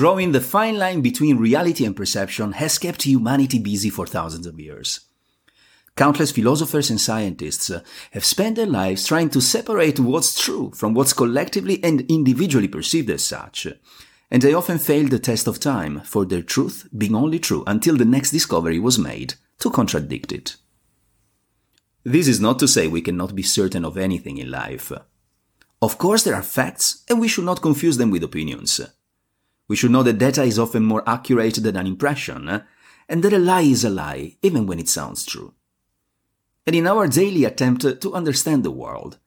drawing the fine line between reality and perception has kept humanity busy for thousands of years. Countless philosophers and scientists uh, have spent their lives trying to separate what's true from what's collectively and individually perceived as such. And they often failed the test of time for their truth being only true until the next discovery was made to contradict it. This is not to say we cannot be certain of anything in life. Of course, there are facts, and we should not confuse them with opinions. We should know that data is often more accurate than an impression, and that a lie is a lie, even when it sounds true. And in our daily attempt to understand the world,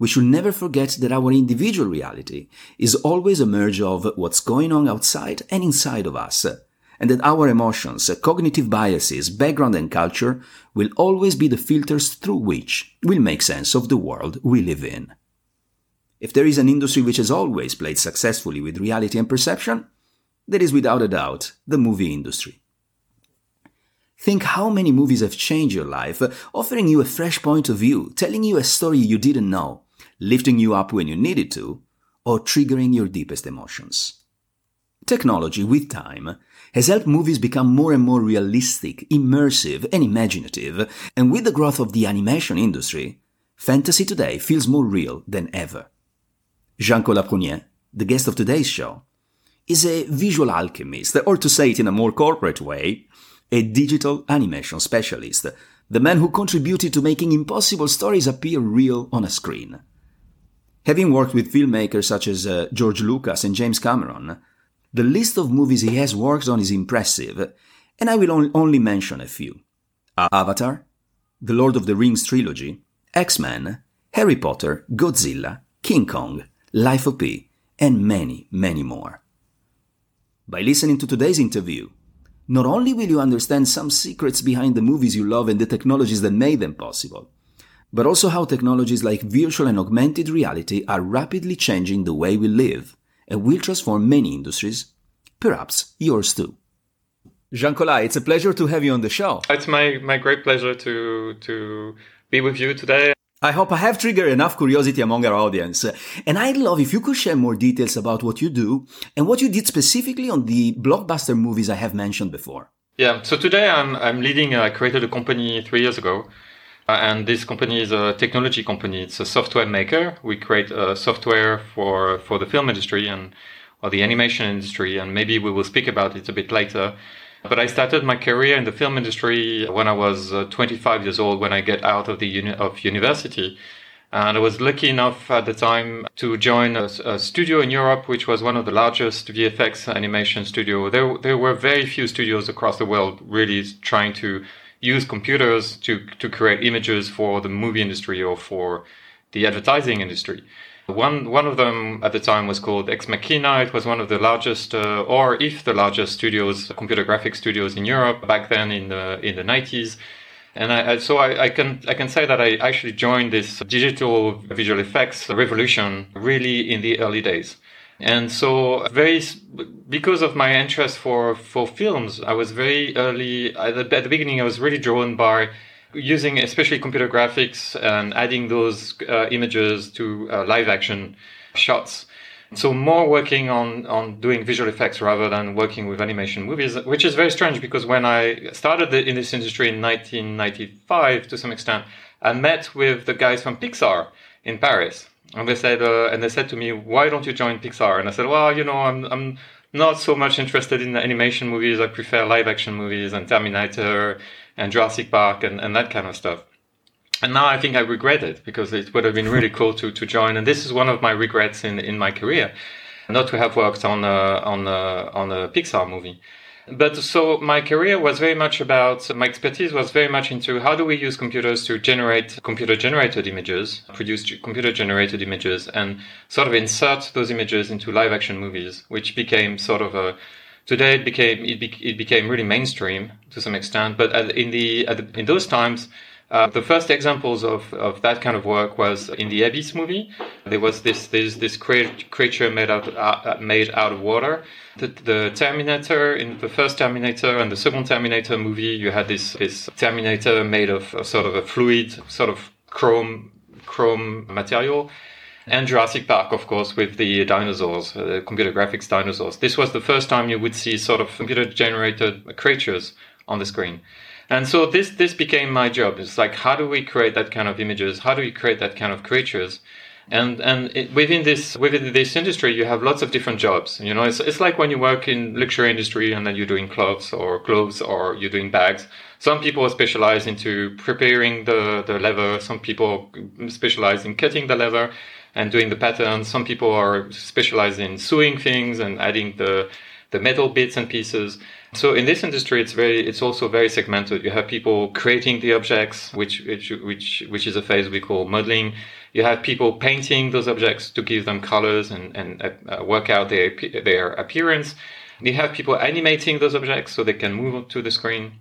we should never forget that our individual reality is always a merge of what's going on outside and inside of us, and that our emotions, cognitive biases, background, and culture will always be the filters through which we'll make sense of the world we live in. If there is an industry which has always played successfully with reality and perception, that is without a doubt the movie industry. Think how many movies have changed your life, offering you a fresh point of view, telling you a story you didn't know, lifting you up when you needed to, or triggering your deepest emotions. Technology, with time, has helped movies become more and more realistic, immersive, and imaginative, and with the growth of the animation industry, fantasy today feels more real than ever. Jean-Colas Prunier, the guest of today's show, is a visual alchemist, or to say it in a more corporate way, a digital animation specialist, the man who contributed to making impossible stories appear real on a screen. Having worked with filmmakers such as uh, George Lucas and James Cameron, the list of movies he has worked on is impressive, and I will on- only mention a few Avatar, The Lord of the Rings trilogy, X Men, Harry Potter, Godzilla, King Kong, Life of Pi, and many, many more. By listening to today's interview, not only will you understand some secrets behind the movies you love and the technologies that made them possible, but also how technologies like virtual and augmented reality are rapidly changing the way we live and will transform many industries, perhaps yours too. Jean-Colas, it's a pleasure to have you on the show. It's my, my great pleasure to to be with you today. I hope I have triggered enough curiosity among our audience. And I'd love if you could share more details about what you do and what you did specifically on the blockbuster movies I have mentioned before. Yeah, so today I'm, I'm leading, I created a company three years ago. Uh, and this company is a technology company. It's a software maker. We create uh, software for, for the film industry and or the animation industry. And maybe we will speak about it a bit later. But I started my career in the film industry when I was uh, 25 years old, when I get out of the uni- of university. And I was lucky enough at the time to join a, a, studio in Europe, which was one of the largest VFX animation studio. There, there were very few studios across the world really trying to use computers to, to create images for the movie industry or for the advertising industry. One one of them at the time was called Ex Machina. It was one of the largest, uh, or if the largest studios, computer graphics studios in Europe back then in the in the nineties. And I, so I, I, can I can say that I actually joined this digital visual effects revolution really in the early days. And so very because of my interest for for films, I was very early at the, at the beginning. I was really drawn by using especially computer graphics and adding those uh, images to uh, live action shots. So more working on, on doing visual effects rather than working with animation movies, which is very strange because when I started the, in this industry in 1995 to some extent, I met with the guys from Pixar in Paris. And they said, uh, and they said to me, why don't you join Pixar? And I said, well, you know, I'm, I'm not so much interested in animation movies. I prefer live action movies and Terminator and Jurassic Park and, and that kind of stuff. And now I think I regret it because it would have been really cool to, to join. And this is one of my regrets in, in my career, not to have worked on a, on a, on a Pixar movie. But so my career was very much about, my expertise was very much into how do we use computers to generate computer generated images, produce computer generated images and sort of insert those images into live action movies, which became sort of a, Today it became it, be, it became really mainstream to some extent, but in the, the in those times. Uh, the first examples of, of that kind of work was in the Abyss movie. There was this this, this creature made out uh, made out of water. The, the, Terminator in the first Terminator and the second Terminator movie, you had this this Terminator made of a sort of a fluid, sort of chrome chrome material and Jurassic Park, of course, with the dinosaurs, uh, computer graphics dinosaurs. This was the first time you would see sort of computer generated creatures on the screen. And so this this became my job. It's like how do we create that kind of images? How do we create that kind of creatures? And and it, within this within this industry, you have lots of different jobs. You know, it's it's like when you work in luxury industry and then you're doing clothes or clothes or you're doing bags. Some people specialize into preparing the the leather. Some people specialize in cutting the leather and doing the patterns. Some people are specialized in sewing things and adding the the metal bits and pieces. So in this industry, it's very, it's also very segmented. You have people creating the objects, which which which which is a phase we call modeling. You have people painting those objects to give them colors and and uh, work out their their appearance. You have people animating those objects so they can move to the screen.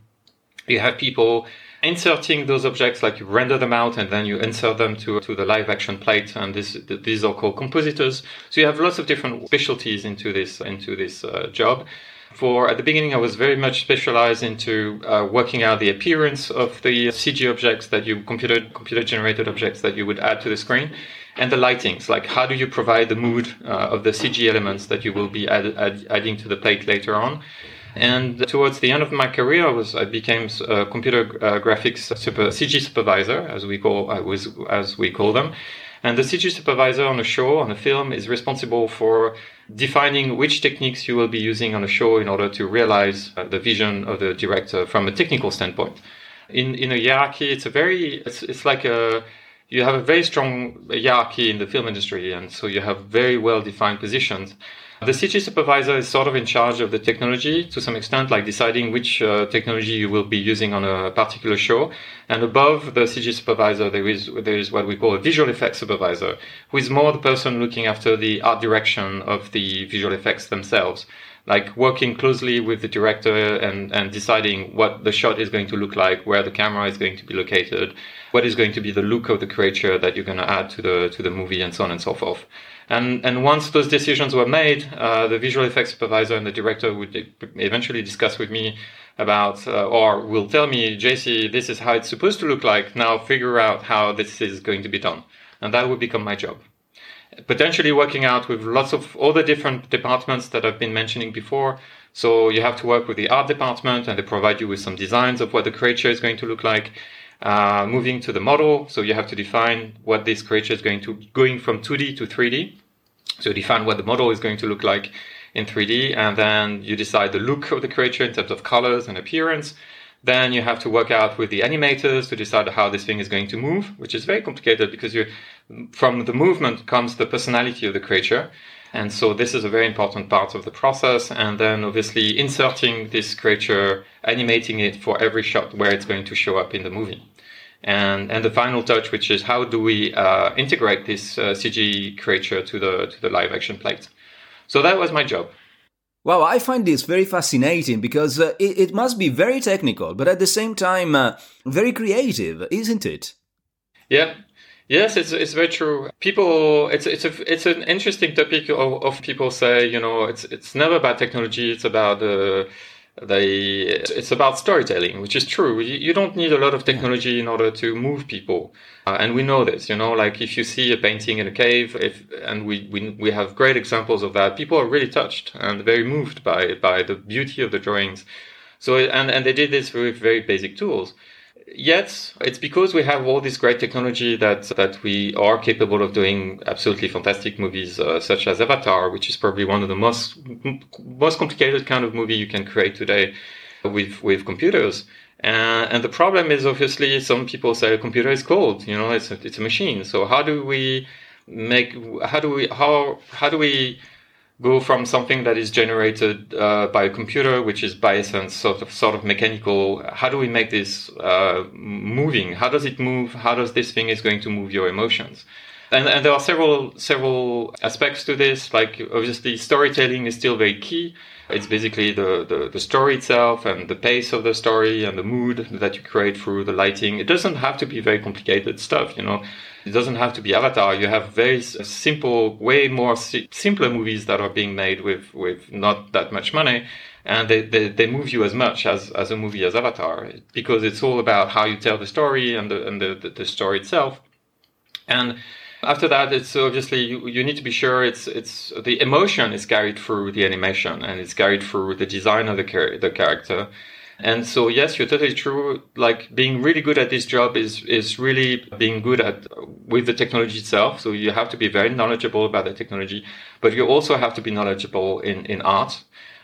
You have people inserting those objects, like you render them out and then you insert them to, to the live action plate. And this, these are called compositors. So you have lots of different specialties into this, into this uh, job. For at the beginning, I was very much specialized into uh, working out the appearance of the CG objects that you computer computer generated objects that you would add to the screen, and the lightings. Like how do you provide the mood uh, of the CG elements that you will be add, add, adding to the plate later on, and towards the end of my career, I was I became a computer uh, graphics super, CG supervisor, as we call uh, as we call them. And the CG supervisor on a show, on a film, is responsible for defining which techniques you will be using on a show in order to realize uh, the vision of the director from a technical standpoint. In in a hierarchy, it's a very it's, it's like a you have a very strong hierarchy in the film industry, and so you have very well defined positions. The CG supervisor is sort of in charge of the technology to some extent, like deciding which uh, technology you will be using on a particular show. And above the CG supervisor, there is there is what we call a visual effects supervisor, who is more the person looking after the art direction of the visual effects themselves, like working closely with the director and and deciding what the shot is going to look like, where the camera is going to be located, what is going to be the look of the creature that you're going to add to the to the movie, and so on and so forth. And, and once those decisions were made, uh, the visual effects supervisor and the director would eventually discuss with me about, uh, or will tell me, JC, this is how it's supposed to look like. Now figure out how this is going to be done. And that would become my job. Potentially working out with lots of all the different departments that I've been mentioning before. So you have to work with the art department and they provide you with some designs of what the creature is going to look like. Uh, moving to the model, so you have to define what this creature is going to, going from 2D to 3D. So define what the model is going to look like in 3D, and then you decide the look of the creature in terms of colors and appearance. Then you have to work out with the animators to decide how this thing is going to move, which is very complicated because you, from the movement comes the personality of the creature. And so this is a very important part of the process. And then obviously inserting this creature, animating it for every shot where it's going to show up in the movie. And, and the final touch, which is how do we uh, integrate this uh, CG creature to the, to the live action plate. So that was my job. Wow, I find this very fascinating because uh, it, it, must be very technical, but at the same time, uh, very creative, isn't it? Yeah. Yes, it's, it's very true. People, it's it's a, it's an interesting topic of, of people say, you know, it's it's never about technology. It's about uh, they it's about storytelling which is true. You, don't need a lot of technology in order to move people. Uh, and we know this you know like if you see a painting in a cave if and we, we we have great examples of that people are really touched and very moved by by the beauty of the drawings. So and and they did this with very basic tools Yet it's because we have all this great technology that that we are capable of doing absolutely fantastic movies, uh, such as Avatar, which is probably one of the most most complicated kind of movie you can create today with with computers. Uh, and the problem is obviously some people say a computer is cold. You know, it's a, it's a machine. So how do we make? How do we how how do we go from something that is generated uh, by a computer, which is by essence sort of sort of mechanical. How do we make this uh, moving? How does it move? How does this thing is going to move your emotions? And, and there are several several aspects to this. Like obviously, storytelling is still very key. It's basically the, the, the story itself and the pace of the story and the mood that you create through the lighting. It doesn't have to be very complicated stuff, you know it doesn't have to be Avatar. You have very simple, way more si- simpler movies that are being made with, with not that much money. And they, they, they move you as much as, as a movie as Avatar because it's all about how you tell the story and the, and the, the, the story itself. And After that, it's obviously you, you need to be sure it's it's the emotion is carried through the animation and it's carried through the design of the char- the character. And so, yes, you're totally true. Like being really good at this job is, is really being good at with the technology itself. So you have to be very knowledgeable about the technology, but you also have to be knowledgeable in, in art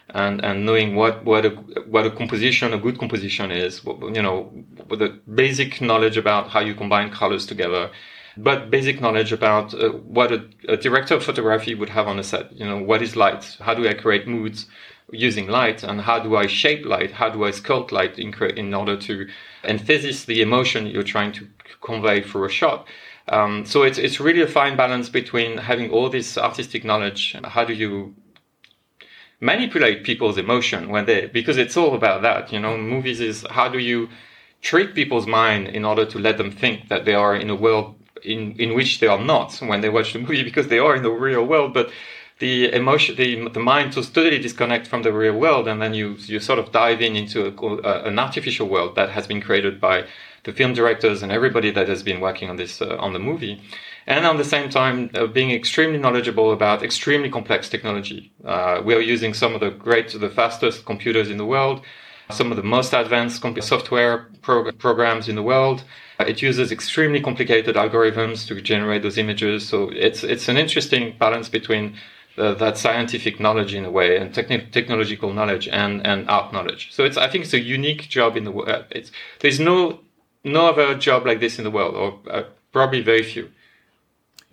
and, and knowing what, what a, what a composition, a good composition is, you know, a basic knowledge about how you combine colors together, but basic knowledge about uh, what a, a director of photography would have on a set. You know, what is light? How do I create moods? using light and how do I shape light? How do I sculpt light in, in order to emphasize the emotion you're trying to convey through a shot? Um, so it's, it's really a fine balance between having all this artistic knowledge. How do you manipulate people's emotion when they, because it's all about that, you know, movies is how do you trick people's mind in order to let them think that they are in a world in, in which they are not when they watch the movie because they are in the real world, but the emotion, the, the mind to totally disconnect from the real world, and then you you sort of dive in into a, a, an artificial world that has been created by the film directors and everybody that has been working on this uh, on the movie, and at the same time uh, being extremely knowledgeable about extremely complex technology. Uh, we are using some of the great, the fastest computers in the world, some of the most advanced computer software prog- programs in the world. It uses extremely complicated algorithms to generate those images. So it's it's an interesting balance between uh, that scientific knowledge in a way and techni- technological knowledge and, and art knowledge. So it's I think it's a unique job in the world. Uh, it's there's no no other job like this in the world, or uh, probably very few.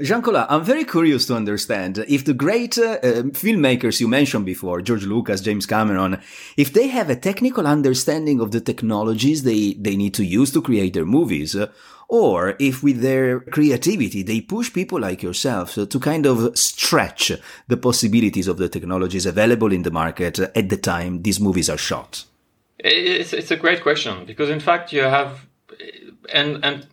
Jean-Colas, I'm very curious to understand if the great uh, uh, filmmakers you mentioned before, George Lucas, James Cameron, if they have a technical understanding of the technologies they, they need to use to create their movies, uh, or if with their creativity they push people like yourself to kind of stretch the possibilities of the technologies available in the market at the time these movies are shot? It's, it's a great question because in fact you have and and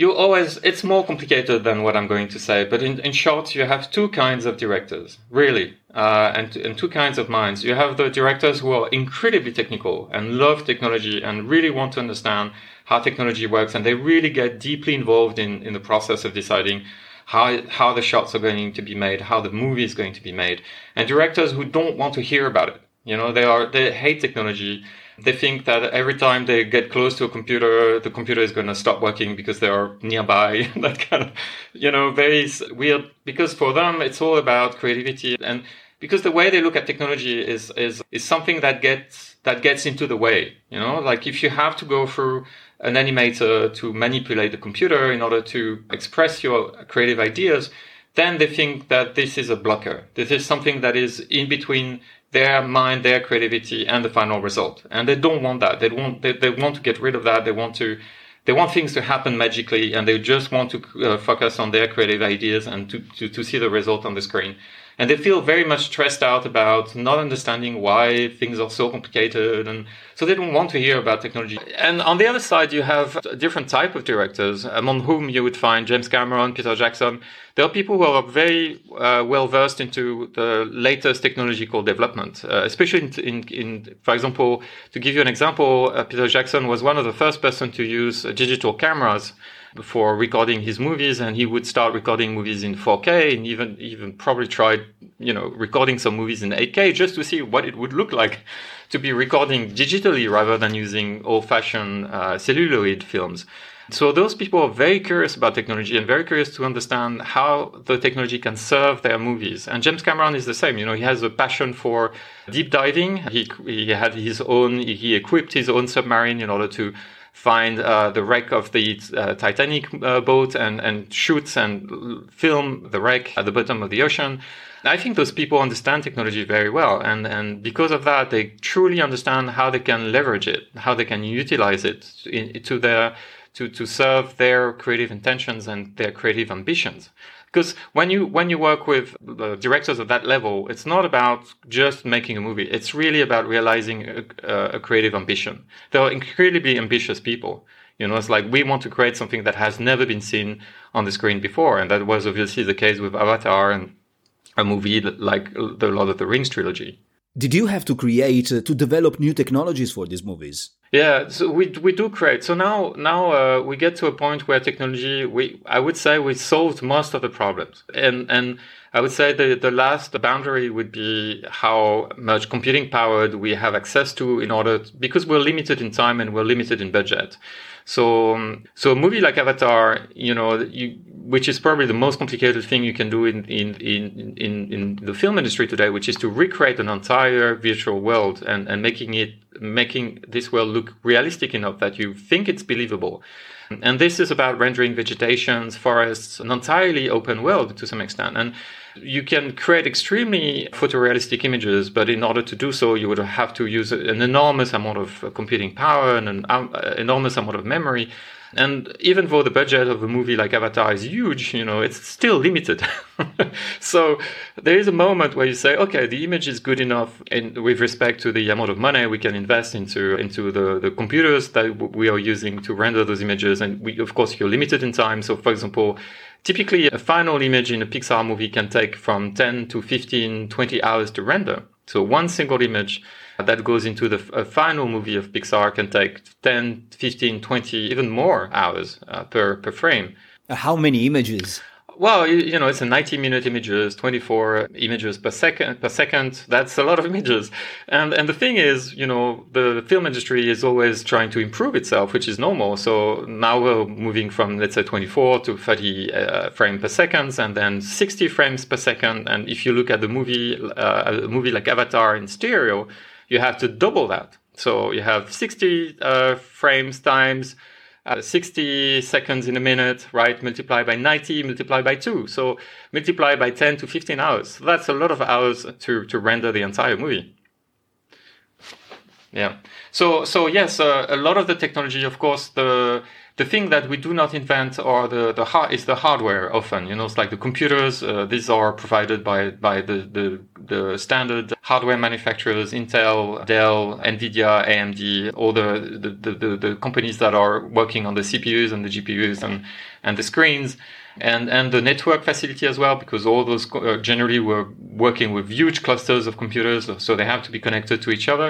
you always it's more complicated than what i'm going to say but in, in short you have two kinds of directors really uh, and, and two kinds of minds you have the directors who are incredibly technical and love technology and really want to understand how technology works, and they really get deeply involved in, in the process of deciding how, how the shots are going to be made, how the movie is going to be made. And directors who don't want to hear about it. You know, they are, they hate technology. They think that every time they get close to a computer, the computer is going to stop working because they are nearby. that kind of, you know, very weird, because for them, it's all about creativity. And because the way they look at technology is, is, is something that gets, that gets into the way, you know, like if you have to go through an animator to manipulate the computer in order to express your creative ideas, then they think that this is a blocker. This is something that is in between their mind, their creativity, and the final result. And they don't want that. They want they, they want to get rid of that. They want to they want things to happen magically, and they just want to uh, focus on their creative ideas and to, to to see the result on the screen and they feel very much stressed out about not understanding why things are so complicated and so they don't want to hear about technology. And on the other side you have a different type of directors among whom you would find james cameron peter jackson. There are people who are very uh, well versed into the latest technological development uh, especially in, in, in, for example to give you an example uh, peter jackson was one of the first person to use digital cameras for recording his movies and he would start recording movies in 4K and even even probably tried you know recording some movies in 8K just to see what it would look like to be recording digitally rather than using old-fashioned uh, celluloid films. So those people are very curious about technology and very curious to understand how the technology can serve their movies. And James Cameron is the same. You know, he has a passion for deep diving. He, he had his own, he equipped his own submarine in order to find uh, the wreck of the uh, Titanic uh, boat and, and shoot and film the wreck at the bottom of the ocean. I think those people understand technology very well. And, and because of that, they truly understand how they can leverage it, how they can utilize it in, to their, to, to serve their creative intentions and their creative ambitions because when you when you work with directors at that level it's not about just making a movie. It's really about realizing a, a creative ambition. They're incredibly ambitious people. You know it's like we want to create something that has never been seen on the screen before. And that was obviously the case with avatar and a movie like the lord of the rings trilogy did you have to create uh, to develop new technologies for these movies Yeah, so we we do create. So now now uh, we get to a point where technology we I would say we solved most of the problems, and and I would say the the last boundary would be how much computing power do we have access to in order to, because we're limited in time and we're limited in budget. So, um, so a movie like Avatar, you know, you, which is probably the most complicated thing you can do in, in, in, in, in the film industry today, which is to recreate an entire virtual world and, and making it, making this world look realistic enough that you think it's believable. And this is about rendering vegetations, forests, an entirely open world to some extent. And you can create extremely photorealistic images, but in order to do so, you would have to use an enormous amount of computing power and an um, enormous amount of memory. And even though the budget of a movie like Avatar is huge, you know, it's still limited. so there is a moment where you say, okay, the image is good enough and with respect to the amount of money we can invest into, into the, the computers that we are using to render those images. And we, of course, you're limited in time. So for example, Typically, a final image in a Pixar movie can take from 10 to 15, 20 hours to render. So one single image that goes into the final movie of Pixar can take 10, 15, 20, even more hours uh, per, per frame. How many images? Well, you, know, it's a 90 minute images, 24 images per second, per second. That's a lot of images. And, and the thing is, you know, the film industry is always trying to improve itself, which is normal. So now we're moving from, let's say, 24 to 30 uh, frames per second and then 60 frames per second. And if you look at the movie, uh, a movie like Avatar in stereo, you have to double that. So you have 60 uh, frames times uh, 60 seconds in a minute, right? Multiply by 90, multiply by 2. So multiply by 10 to 15 hours. That's a lot of hours to, to render the entire movie. Yeah. So, so yes, uh, a lot of the technology, of course, the the thing that we do not invent or the the hard is the hardware often you know it's like the computers uh, these are provided by by the, the the standard hardware manufacturers intel dell nvidia amd all the the, the the companies that are working on the cpus and the gpus and and the screens. And and the network facility as well because all those uh, generally we're working with huge clusters of computers so they have to be connected to each other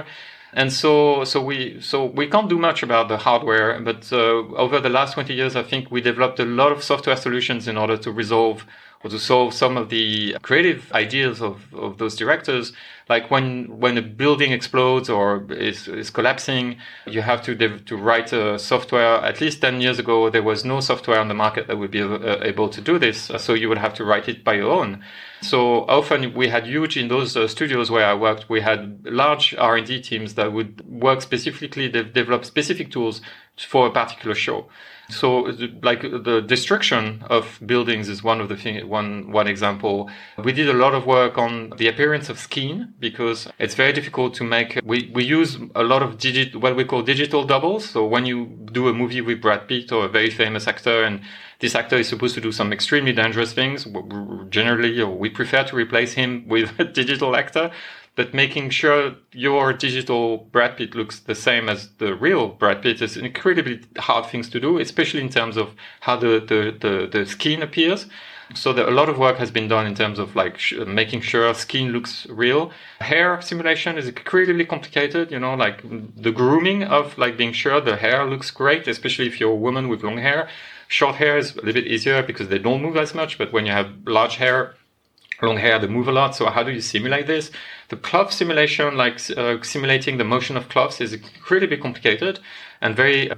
and so so we so we can't do much about the hardware but uh, over the last 20 years i think we developed a lot of software solutions in order to resolve or to solve some of the creative ideas of, of those directors like when when a building explodes or is, is collapsing you have to to write a software. At least 10 years ago there was no software on the market that would be uh, able to do this so you would have to write it by your own. So often we had huge in those uh, studios where I worked we had large R&D teams that would work specifically de- develop specific tools for a particular show so, like the destruction of buildings is one of the thing, one one example. We did a lot of work on the appearance of skin because it's very difficult to make. We we use a lot of digit what we call digital doubles. So when you do a movie with Brad Pitt or a very famous actor and this actor is supposed to do some extremely dangerous things. Generally, we prefer to replace him with a digital actor but making sure your digital Brad Pitt looks the same as the real Brad Pitt is incredibly hard things to do, especially in terms of how the, the, the, the skin appears. So a lot of work has been done in terms of like sh- making sure skin looks real. Hair simulation is incredibly complicated, you know, like the grooming of like being sure the hair looks great, especially if you're a woman with long hair. Short hair is a little bit easier because they don't move as much, but when you have large hair, long hair, they move a lot. So how do you simulate this? The cloth simulation, like uh, simulating the motion of cloths, is incredibly complicated and very uh,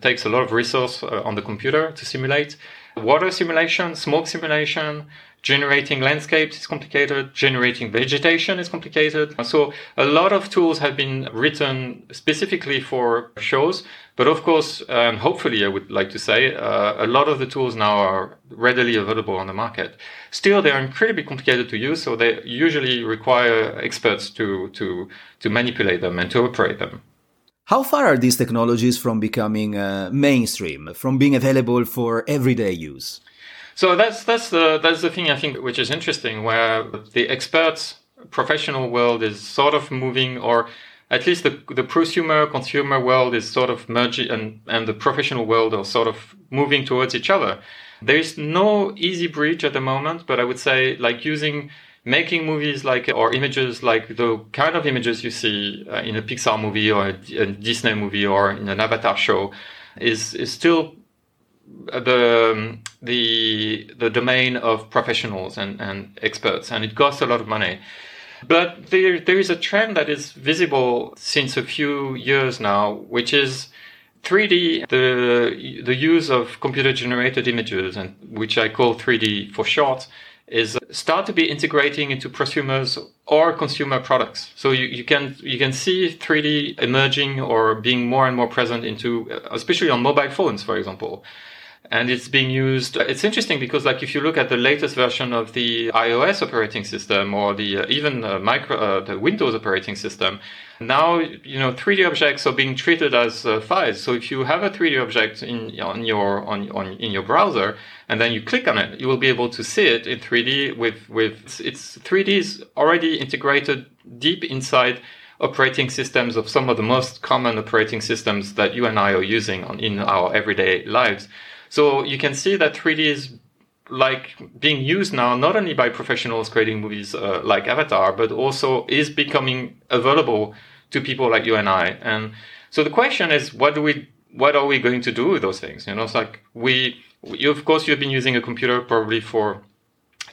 takes a lot of resource uh, on the computer to simulate. Water simulation, smoke simulation, generating landscapes is complicated, generating vegetation is complicated. So a lot of tools have been written specifically for shows, but of course, and hopefully, I would like to say, uh, a lot of the tools now are readily available on the market. Still, they are incredibly complicated to use, so they usually require experts to to to manipulate them and to operate them. How far are these technologies from becoming uh, mainstream, from being available for everyday use? So that's that's the that's the thing I think which is interesting, where the experts professional world is sort of moving or at least the, the prosumer consumer world is sort of merging and, and the professional world are sort of moving towards each other. There is no easy bridge at the moment, but I would say like using making movies like or images like the kind of images you see uh, in a Pixar movie or a, a, Disney movie or in an Avatar show is is still the the the domain of professionals and, and experts and it costs a lot of money. But there there is a trend that is visible since a few years now, which is 3D, the the use of computer generated images and which I call 3D for short, is uh, start to be integrating into prosumers or consumer products. So you, you can you can see 3D emerging or being more and more present into, uh, especially on mobile phones, for example. And it's being used. It's interesting because, like, if you look at the latest version of the iOS operating system or the uh, even uh, micro uh, the Windows operating system, now, you know, 3D objects are being treated as uh, files. So if you have a 3D object in on your on, on in your browser and then you click on it, you will be able to see it in 3D with with it's 3D is already integrated deep inside operating systems of some of the most common operating systems that you and I are using on, in our everyday lives. So you can see that 3D is like being used now not only by professionals creating movies uh, like Avatar, but also is becoming available to people like you and I. And so the question is, what do we, what are we going to do with those things? You know, it's like we, you, of course, you've been using a computer probably for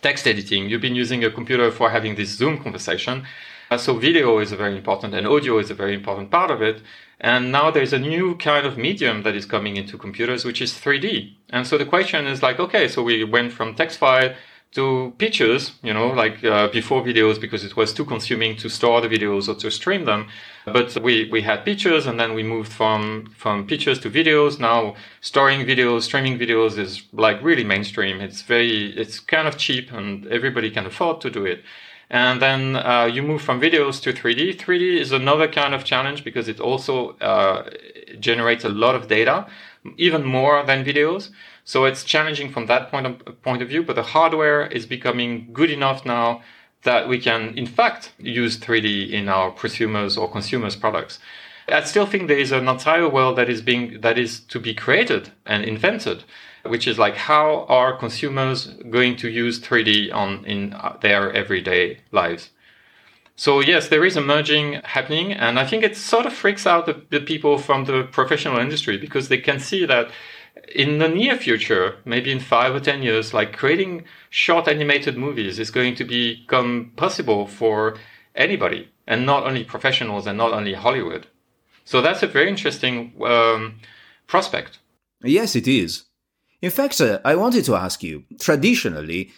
text editing. You've been using a computer for having this Zoom conversation. Uh, so video is a very important, and audio is a very important part of it. And now there's a new kind of medium that is coming into computers, which is 3D. And so the question is like, okay, so we went from text file to pictures, you know, like uh, before videos because it was too consuming to store the videos or to stream them. But we, we had pictures and then we moved from, from pictures to videos. Now storing videos, streaming videos is like really mainstream. It's very, it's kind of cheap and everybody can afford to do it. And then uh, you move from videos to 3D. 3D is another kind of challenge because it also uh, generates a lot of data, even more than videos. So it's challenging from that point of, point of view, but the hardware is becoming good enough now that we can, in fact, use 3D in our prosumers or consumers products. I still think there is an entire world that is being, that is to be created and invented which is like how are consumers going to use 3D on in their everyday lives. So yes, there is a merging happening, and I think it sort of freaks out the, the people from the professional industry because they can see that in the near future, maybe in five or ten years, like creating short animated movies is going to become possible for anybody, and not only professionals and not only Hollywood. So that's a very interesting um, prospect. Yes, it is. In fact, uh, I wanted to ask you traditionally,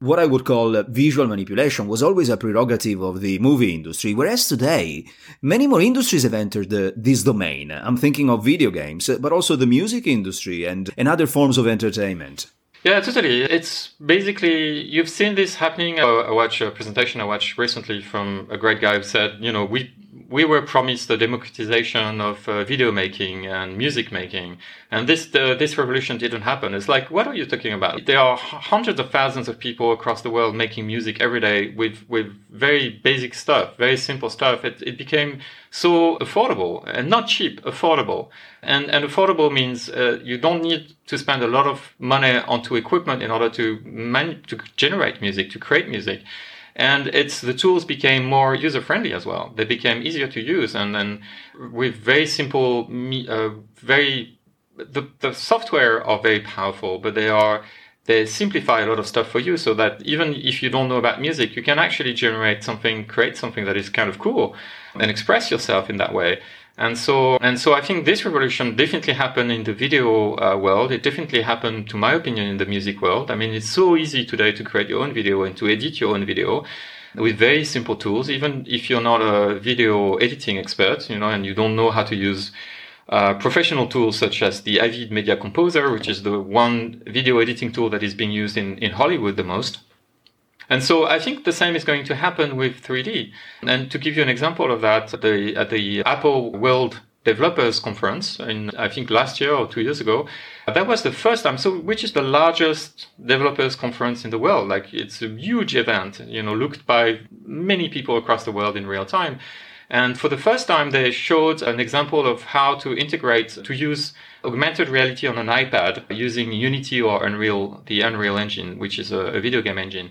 what I would call uh, visual manipulation was always a prerogative of the movie industry, whereas today, many more industries have entered uh, this domain. I'm thinking of video games, uh, but also the music industry and, and other forms of entertainment. Yeah, totally. It's basically, you've seen this happening. I watched a presentation I watched recently from a great guy who said, you know, we we were promised the democratization of uh, video making and music making, and this the, this revolution didn't happen. It's like, what are you talking about? There are hundreds of thousands of people across the world making music every day with with very basic stuff, very simple stuff. It it became so affordable and not cheap, affordable. And and affordable means uh, you don't need to spend a lot of money onto equipment in order to man- to generate music, to create music and it's the tools became more user friendly as well. They became easier to use, and then with very simple, uh, very the the software are very powerful, but they are they simplify a lot of stuff for you so that even if you don't know about music, you can actually generate something, create something that is kind of cool and express yourself in that way. And so, and so I think this revolution definitely happened in the video uh, world. It definitely happened, to my opinion, in the music world. I mean, it's so easy today to create your own video and to edit your own video with very simple tools. Even if you're not a video editing expert, you know, and you don't know how to use uh, professional tools such as the Avid Media Composer, which is the one video editing tool that is being used in, in Hollywood the most. And so I think the same is going to happen with 3D. And to give you an example of that, the, at the Apple World Developers Conference in, I think last year or two years ago, that was the first time. So, which is the largest developers conference in the world? Like, it's a huge event, you know, looked by many people across the world in real time. And for the first time, they showed an example of how to integrate, to use augmented reality on an iPad using Unity or Unreal, the Unreal Engine, which is a, a video game engine.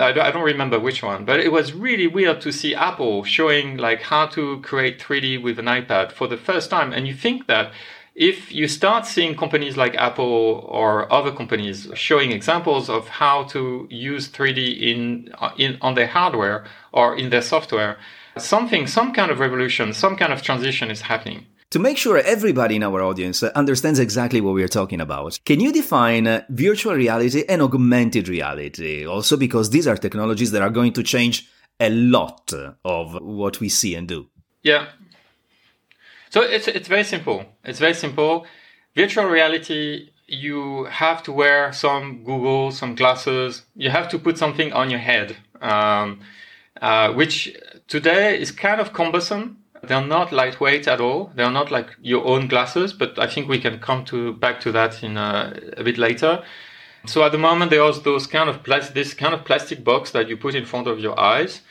I don't remember which one, but it was really weird to see Apple showing like how to create 3D with an iPad for the first time. And you think that if you start seeing companies like Apple or other companies showing examples of how to use 3D in, uh, in on their hardware or in their software, something, some kind of revolution, some kind of transition is happening. To make sure everybody in our audience understands exactly what we are talking about, can you define uh, virtual reality and augmented reality? Also, because these are technologies that are going to change a lot of what we see and do. Yeah. So it's it's very simple. It's very simple. Virtual reality, you have to wear some Google, some glasses. You have to put something on your head, um, uh, which today is kind of cumbersome they're not lightweight at all. They're not like your own glasses, but I think we can come to back to that in a, a bit later. So at the moment, there's those kind of this kind of plastic box that you put in front of your eyes.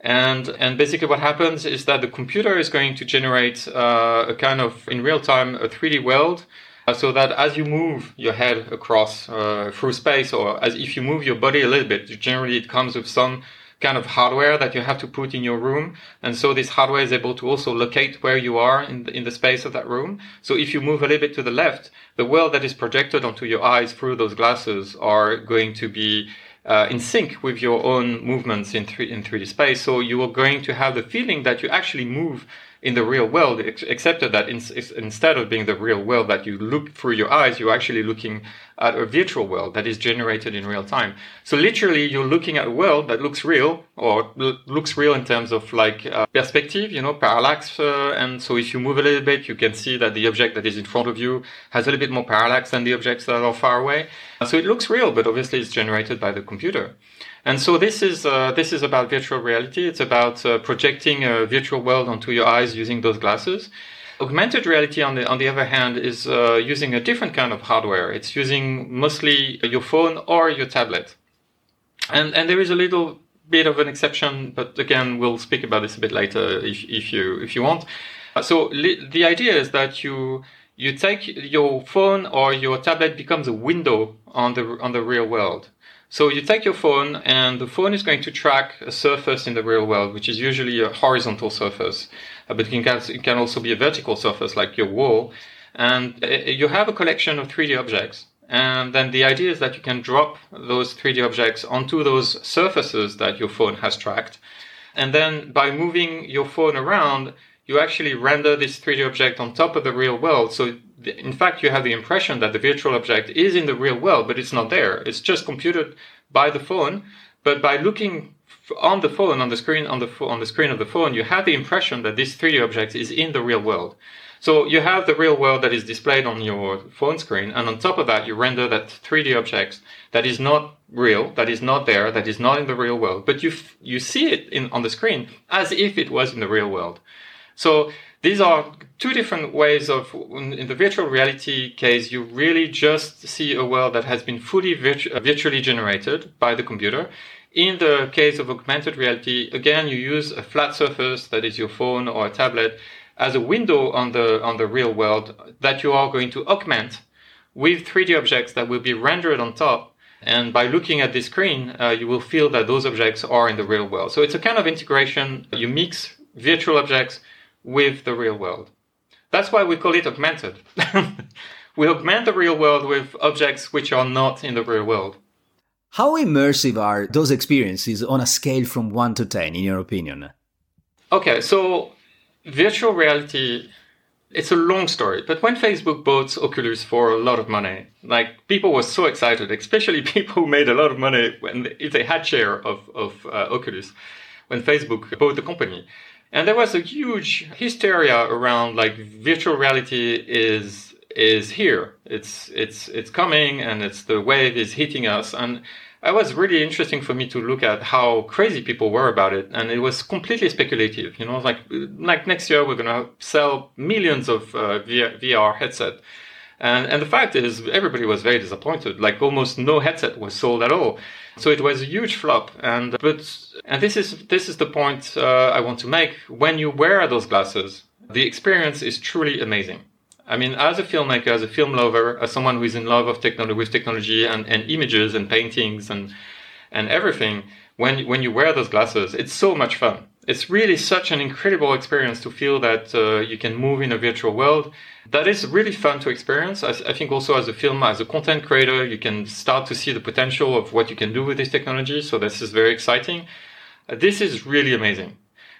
And, and basically what happens is that the computer is going to generate uh, a kind of, in real time, a 3D world uh, so that as you move your head across uh, through space or as if you move your body a little bit, generally it comes with some kind of hardware that you have to put in your room. And so this hardware is able to also locate where you are in the, in the space of that room. So if you move a little bit to the left, the world that is projected onto your eyes through those glasses are going to be uh, in sync with your own movements in, 3, in 3D space. So you are going to have the feeling that you actually move in the real world, except that in, instead of being the real world that you look through your eyes, you're actually looking at a virtual world that is generated in real time. So literally, you're looking at a world that looks real, or looks real in terms of like uh, perspective, you know, parallax. Uh, and so if you move a little bit, you can see that the object that is in front of you has a little bit more parallax than the objects that are far away. So it looks real, but obviously it's generated by the computer. And so this is uh, this is about virtual reality. It's about uh, projecting a virtual world onto your eyes using those glasses. Augmented reality, on the on the other hand, is uh, using a different kind of hardware. It's using mostly your phone or your tablet, and and there is a little bit of an exception, but again, we'll speak about this a bit later if if you if you want. Uh, so li- the idea is that you you take your phone or your tablet becomes a window on the on the real world so you take your phone and the phone is going to track a surface in the real world, which is usually a horizontal surface, uh, but it can, also be a vertical surface like your wall. And uh, you have a collection of 3D objects. And then the idea is that you can drop those 3D objects onto those surfaces that your phone has tracked. And then by moving your phone around, you actually render this 3D object on top of the real world. So in fact, you have the impression that the virtual object is in the real world, but it's not there. It's just computed by the phone. But by looking on the phone, on the screen, on the, on the screen of the phone, you have the impression that this 3D object is in the real world. So you have the real world that is displayed on your phone screen, and on top of that, you render that 3D object that is not real, that is not there, that is not in the real world, but you you see it in on the screen as if it was in the real world. So these are two different ways of, in the virtual reality case, you really just see a world that has been fully virtu- virtually generated by the computer. In the case of augmented reality, again, you use a flat surface that is your phone or a tablet as a window on the, on the real world that you are going to augment with 3D objects that will be rendered on top. And by looking at the screen, uh, you will feel that those objects are in the real world. So it's a kind of integration. You mix virtual objects with the real world. That's why we call it augmented. we augment the real world with objects which are not in the real world. How immersive are those experiences on a scale from 1 to 10, in your opinion? Okay, so virtual reality, it's a long story, but when Facebook bought Oculus for a lot of money, like people were so excited, especially people who made a lot of money when if they had share of, of uh, Oculus, when Facebook bought the company. And there was a huge hysteria around like virtual reality is is here. It's it's it's coming and it's the wave is hitting us. And it was really interesting for me to look at how crazy people were about it. And it was completely speculative you know like like next year we're going to sell millions of uh, VR headset and and the fact is everybody was very disappointed like almost no headset was sold at all so it was a huge flop. And but and this is this is the point uh, I want to make. When you wear those glasses, the experience is truly amazing. I mean, as a filmmaker, as a film lover, as someone who is in love of technology with technology and, and images and paintings and and everything, when when you wear those glasses, it's so much fun. It's really such an incredible experience to feel that uh, you can move in a virtual world. That is really fun to experience. I, I, think also as a film, as a content creator, you can start to see the potential of what you can do with this technology. So this is very exciting. This is really amazing.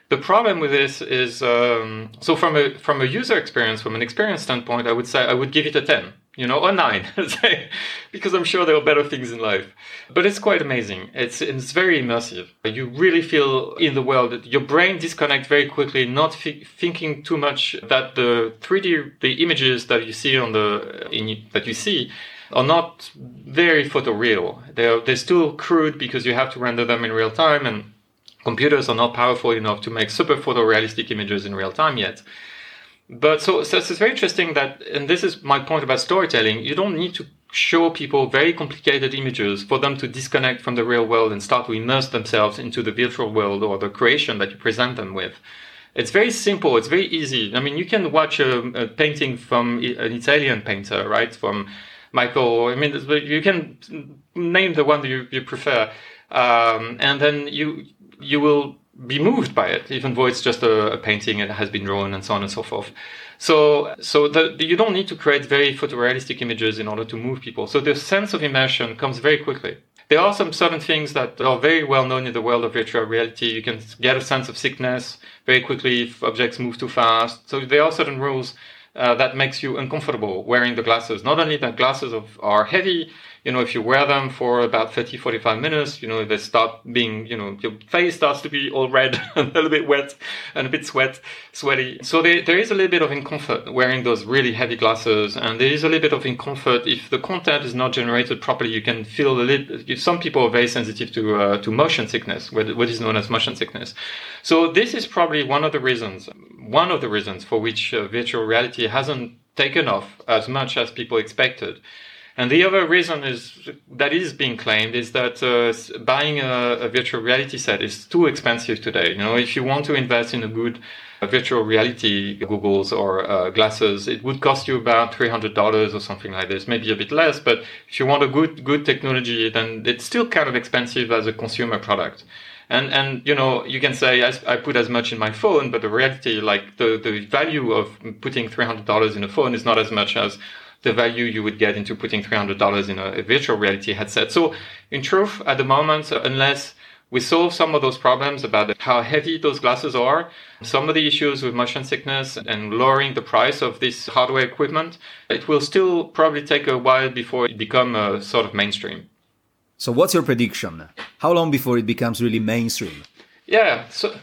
The problem with this is um, so from a from a user experience, from an experience standpoint, I would say I would give it a ten you know, or nine, because I'm sure there are better things in life. But it's quite amazing. It's it's very immersive. You really feel in the world. Your brain disconnects very quickly, not thinking too much that the 3D the images that you see on the in, that you see are not very photoreal. They're they're still crude because you have to render them in real time, and computers are not powerful enough to make super photorealistic images in real time yet. But so, so it's very interesting that, and this is my point about storytelling, you don't need to show people very complicated images for them to disconnect from the real world and start to immerse themselves into the virtual world or the creation that you present them with. It's very simple. It's very easy. I mean, you can watch a, a painting from an Italian painter, right? From Michael. I mean, you can name the one that you, you prefer, um, and then you you will be moved by it, even though it's just a, a, painting and it has been drawn and so on and so forth. So, so the, you don't need to create very photorealistic images in order to move people. So the sense of immersion comes very quickly. There are some certain things that are very well known in the world of virtual reality. You can get a sense of sickness very quickly if objects move too fast. So there are certain rules uh, that makes you uncomfortable wearing the glasses. Not only that glasses of, are heavy, you know, if you wear them for about 30, 45 minutes, you know, they start being, you know, your face starts to be all red and a little bit wet and a bit sweat, sweaty. So there, there is a little bit of discomfort wearing those really heavy glasses. And there is a little bit of discomfort if the content is not generated properly. You can feel a little, some people are very sensitive to, uh, to motion sickness, what is known as motion sickness. So this is probably one of the reasons, one of the reasons for which uh, virtual reality hasn't taken off as much as people expected. And the other reason is that is being claimed is that uh, buying a, a, virtual reality set is too expensive today. You know, if you want to invest in a good uh, virtual reality goggles or uh, glasses, it would cost you about three hundred dollars or something like this, maybe a bit less. But if you want a good good technology, then it's still kind of expensive as a consumer product. And and you know you can say I, I put as much in my phone, but the reality, like the the value of putting three hundred dollars in a phone, is not as much as the value you would get into putting $300 in a, a virtual reality headset. So in truth, at the moment, unless we solve some of those problems about how heavy those glasses are, some of the issues with motion sickness and lowering the price of this hardware equipment, it will still probably take a while before it become a sort of mainstream. So what's your prediction? How long before it becomes really mainstream? Yeah, so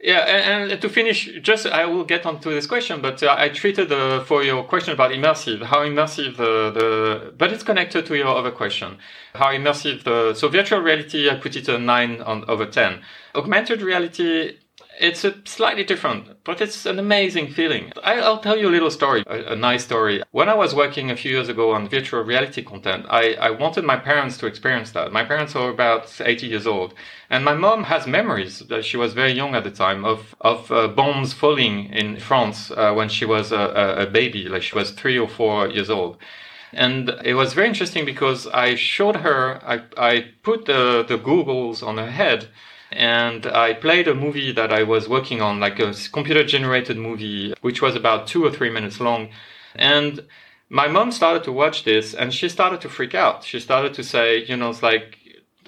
yeah, and, to finish, just I will get onto this question, but uh, I treated uh, for your question about immersive, how immersive the, but it's connected to your other question, how immersive the, so virtual reality, I put it a nine on over 10. Augmented reality, it's a slightly different, but it's an amazing feeling. I, will tell you a little story, a, a, nice story. When I was working a few years ago on virtual reality content, I, I wanted my parents to experience that. My parents are about 80 years old. And my mom has memories, that she was very young at the time, of, of uh, bombs falling in France uh, when she was a, a baby, like she was three or four years old. And it was very interesting because I showed her, I, I put the, the goggles on her head and I played a movie that I was working on, like a computer generated movie, which was about two or three minutes long. And my mom started to watch this and she started to freak out. She started to say, you know, it's like,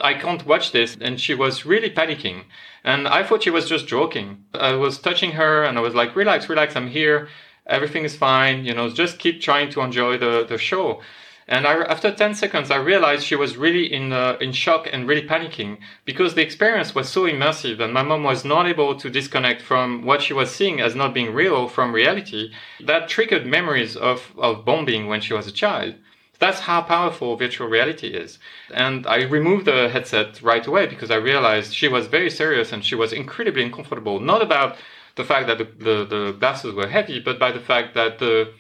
I can't watch this. And she was really panicking. And I thought she was just joking. I was touching her and I was like, relax, relax, I'm here. Everything is fine. You know, just keep trying to enjoy the, the show. And I, after 10 seconds, I realized she was really in, uh, in shock and really panicking because the experience was so immersive and my mom was not able to disconnect from what she was seeing as not being real from reality. That triggered memories of, of bombing when she was a child. That's how powerful virtual reality is. And I removed the headset right away because I realized she was very serious and she was incredibly uncomfortable. Not about the fact that the, the, the glasses were heavy, but by the fact that the,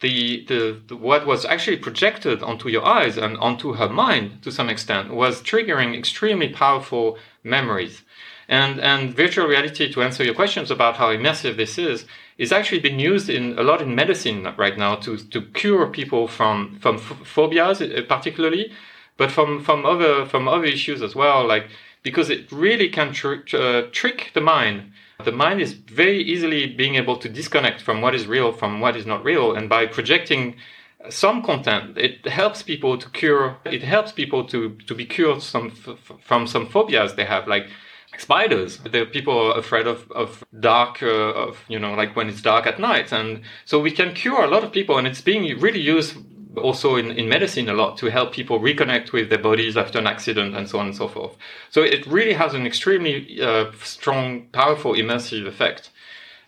the, the, the, what was actually projected onto your eyes and onto her mind to some extent was triggering extremely powerful memories. And, and virtual reality, to answer your questions about how immersive this is, is actually being used in a lot in medicine right now to, to cure people from, from phobias uh, particularly, but from, from other, from other issues as well. Like because it really can tr- uh, trick the mind. The mind is very easily being able to disconnect from what is real from what is not real, and by projecting some content, it helps people to cure. It helps people to to be cured some from some phobias they have, like spiders. The people are afraid of, of dark, uh, of, you know, like when it's dark at night. And so we can cure a lot of people and it's being really used also in, in medicine a lot to help people reconnect with their bodies after an accident and so on and so forth. So it really has an extremely uh, strong, powerful, immersive effect.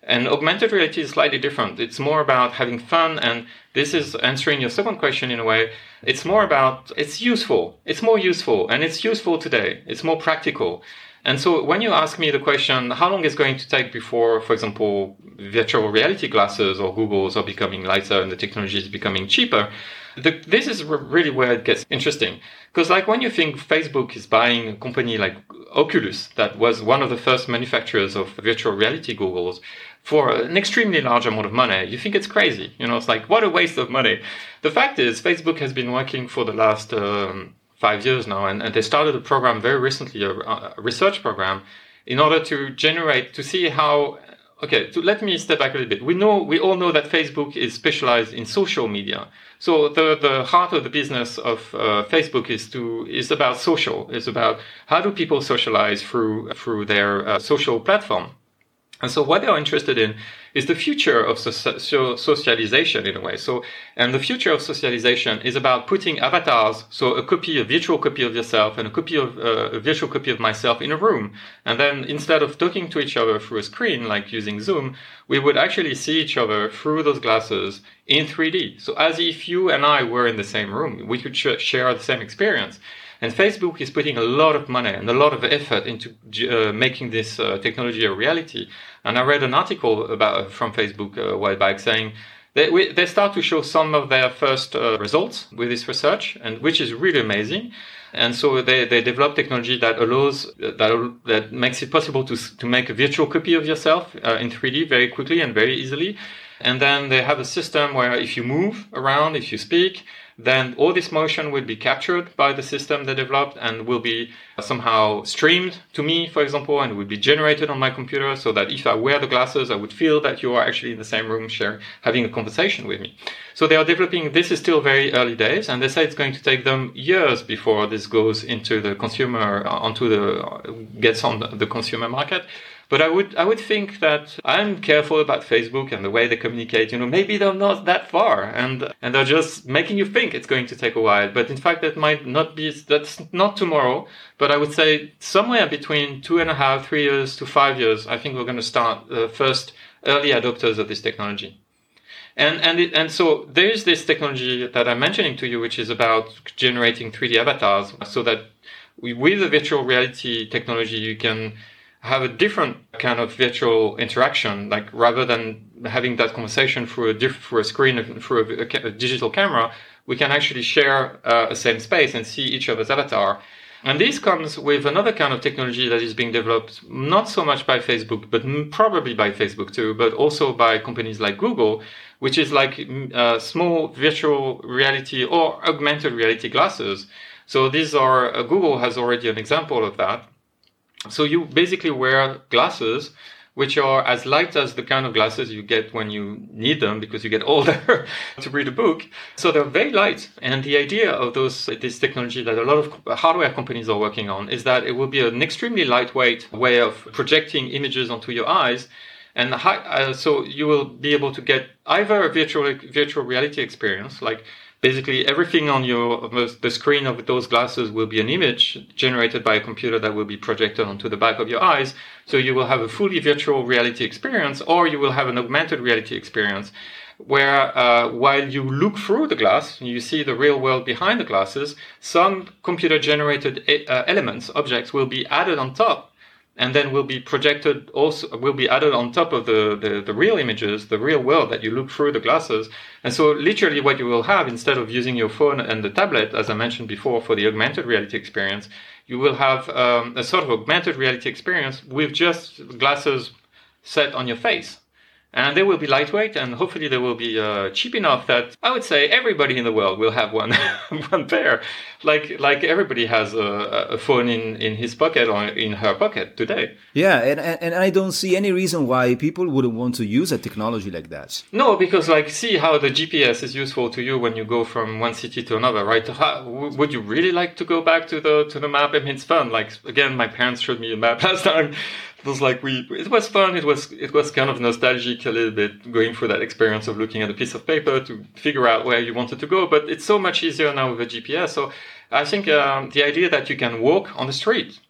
And augmented reality is slightly different. It's more about having fun, and this is answering your second question in a way. It's more about, it's useful. It's more useful, and it's useful today. It's more practical. And so when you ask me the question, how long is going to take before, for example, virtual reality glasses or Googles are becoming lighter and the technology is becoming cheaper, the, this is really where it gets interesting. Because like when you think Facebook is buying a company like Oculus, that was one of the first manufacturers of virtual reality goggles, for an extremely large amount of money, you think it's crazy. You know, it's like, what a waste of money. The fact is, Facebook has been working for the last um, five years now, and, and they started a program very recently, a, a research program, in order to generate to see how. Okay, to let me step back a little bit. We know we all know that Facebook is specialized in social media. So the the heart of the business of uh, Facebook is to is about social. Is about how do people socialize through through their uh, social platform. And so what they are interested in is the future of so- socialization in a way. So, and the future of socialization is about putting avatars, so a copy, a virtual copy of yourself and a copy of uh, a virtual copy of myself in a room. And then instead of talking to each other through a screen, like using Zoom, we would actually see each other through those glasses in 3D. So as if you and I were in the same room, we could sh- share the same experience. And Facebook is putting a lot of money and a lot of effort into uh, making this uh, technology a reality. And I read an article about from Facebook uh, a while back saying they, we, they start to show some of their first uh, results with this research, and which is really amazing. And so they, they develop technology that allows that that makes it possible to to make a virtual copy of yourself uh, in 3D very quickly and very easily. And then they have a system where if you move around, if you speak, then all this motion will be captured by the system they developed and will be somehow streamed to me, for example, and will be generated on my computer so that if I wear the glasses, I would feel that you are actually in the same room sharing, having a conversation with me. So they are developing, this is still very early days, and they say it's going to take them years before this goes into the consumer, uh, onto the, uh, gets on the, the consumer market. But I would I would think that I'm careful about Facebook and the way they communicate. You know, maybe they're not that far, and and they're just making you think it's going to take a while. But in fact, that might not be. That's not tomorrow. But I would say somewhere between two and a half, three years to five years. I think we're going to start the first early adopters of this technology. And and it, and so there is this technology that I'm mentioning to you, which is about generating 3D avatars, so that with the virtual reality technology, you can have a different kind of virtual interaction. Like rather than having that conversation through a diff- through a screen through a, a, a, digital camera, we can actually share uh, a same space and see each other's avatar. And this comes with another kind of technology that is being developed, not so much by Facebook, but probably by Facebook too, but also by companies like Google, which is like uh, small virtual reality or augmented reality glasses. So these are, uh, Google has already an example of that so you basically wear glasses which are as light as the kind of glasses you get when you need them because you get older to read a book. So they're very light. And the idea of those this technology that a lot of hardware companies are working on is that it will be an extremely lightweight way of projecting images onto your eyes. And high, uh, so you will be able to get either a virtual virtual reality experience, like basically everything on your the screen of those glasses will be an image generated by a computer that will be projected onto the back of your eyes. So you will have a fully virtual reality experience or you will have an augmented reality experience where uh, while you look through the glass you see the real world behind the glasses some computer generated uh, elements objects will be added on top and then will be projected also will be added on top of the, the, the, real images the real world that you look through the glasses. And so literally what you will have instead of using your phone and the tablet as i mentioned before for the augmented reality experience you will have um, a sort of augmented reality experience with just glasses set on your face and they will be lightweight and hopefully they will be uh, cheap enough that I would say everybody in the world will have one one pair. Like like everybody has a, a, phone in in his pocket or in her pocket today. Yeah and, and I don't see any reason why people wouldn't want to use a technology like that. No because like see how the GPS is useful to you when you go from one city to another right? How, would you really like to go back to the to the map I mean it's fun like again my parents showed me a map last time it was like we it was fun it was it was kind of nostalgic a little bit going through that experience of looking at a piece of paper to figure out where you wanted to go but it's so much easier now with a gps so i think um, the idea that you can walk on the street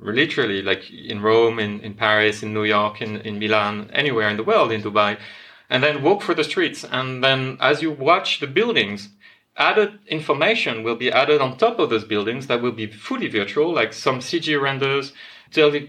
literally like in rome in, in paris in new york in, in milan anywhere in the world in dubai and then walk through the streets and then as you watch the buildings added information will be added on top of those buildings that will be fully virtual like some cg renders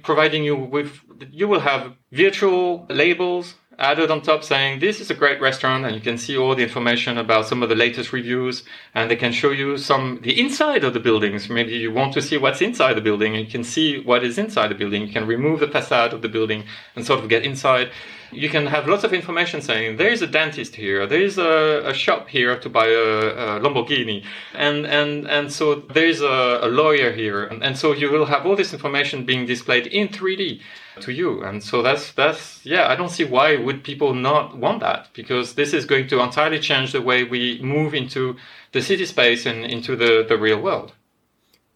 providing you with, you will have virtual labels added on top saying this is a great restaurant and you can see all the information about some of the latest reviews and they can show you some the inside of the buildings. Maybe you want to see what's inside the building and you can see what is inside the building. You can remove the facade of the building and sort of get inside you can have lots of information saying there is a dentist here, there is a, a shop here to buy a, a, Lamborghini, and and and so there is a, a lawyer here, and, and, so you will have all this information being displayed in 3D to you, and so that's that's yeah, I don't see why would people not want that because this is going to entirely change the way we move into the city space and into the the real world.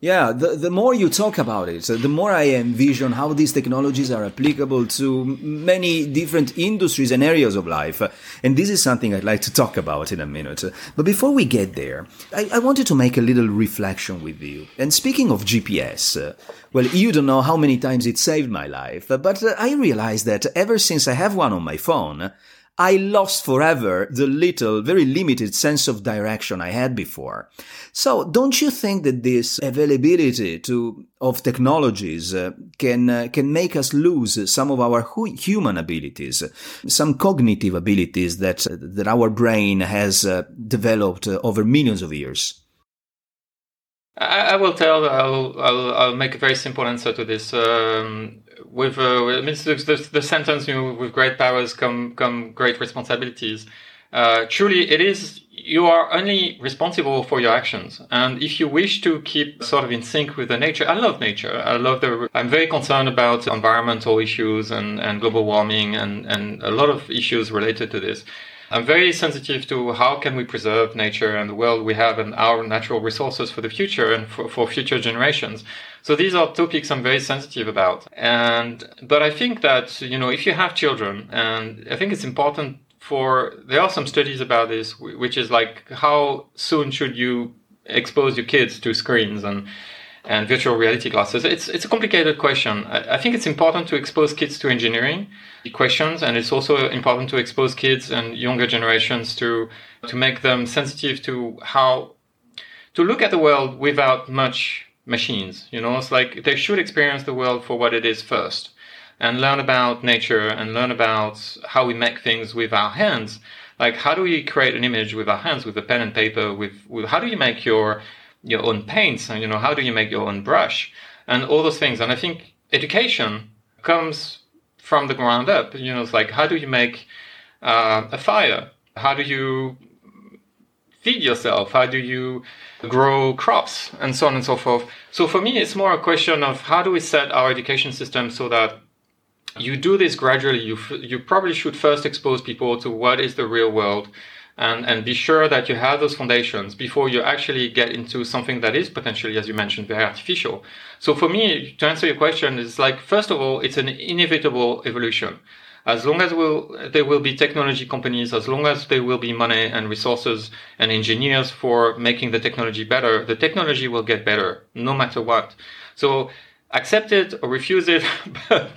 Yeah, the, the more you talk about it, the more I envision how these technologies are applicable to many different industries and areas of life. And this is something I'd like to talk about in a minute. But before we get there, I, I wanted to make a little reflection with you. And speaking of GPS, uh, well, you don't know how many times it saved my life, but uh, I realized that ever since I have one on my phone, I lost forever the little, very limited sense of direction I had before. So don't you think that this availability to, of technologies uh, can, uh, can make us lose some of our hu- human abilities, some cognitive abilities that, that our brain has uh, developed uh, over millions of years? I, I will tell. I'll, I'll, I'll make a very simple answer to this. Um, with uh, the, the, the, sentence, you know, with great powers come come great responsibilities. Uh, truly, it is you are only responsible for your actions, and if you wish to keep sort of in sync with the nature, I love nature. I love the. I'm very concerned about environmental issues and and global warming and and a lot of issues related to this. I'm very sensitive to how can we preserve nature and the world we have and our natural resources for the future and for, for future generations. So these are topics I'm very sensitive about. And, but I think that, you know, if you have children, and I think it's important for, there are some studies about this, which is like, how soon should you expose your kids to screens and, and virtual reality glasses? It's, it's a complicated question. I, think it's important to expose kids to engineering questions and it's also important to expose kids and younger generations to to make them sensitive to how to look at the world without much machines you know it's like they should experience the world for what it is first and learn about nature and learn about how we make things with our hands like how do we create an image with our hands with a pen and paper with, with how do you make your your own paints and you know how do you make your own brush and all those things and i think education comes from the ground up. You know, it's like how do you make uh, a fire? How do you feed yourself? How do you grow crops? And so on and so forth. So for me, it's more a question of how do we set our education system so that you do this gradually. You, f- you probably should first expose people to what is the real world and, and be sure that you have those foundations before you actually get into something that is potentially, as you mentioned, very artificial. So for me, to answer your question, is like, first of all, it's an inevitable evolution. As long as will, there will be technology companies, as long as there will be money and resources and engineers for making the technology better, the technology will get better no matter what. So accept it or refuse it. but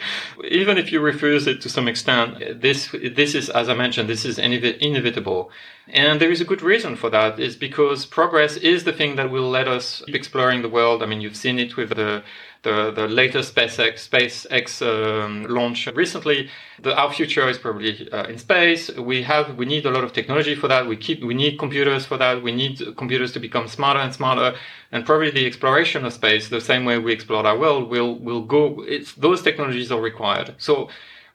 even if you refuse it to some extent, this this is, as I mentioned, this is inevitable, and there is a good reason for that. Is because progress is the thing that will let us keep exploring the world. I mean, you've seen it with the the, the latest SpaceX SpaceX um, launch recently. The, our future is probably uh, in space. We have we need a lot of technology for that. We keep we need computers for that. We need computers to become smarter and smarter. And probably the exploration of space, the same way we explore our world, will will go. It's those technologies are required. So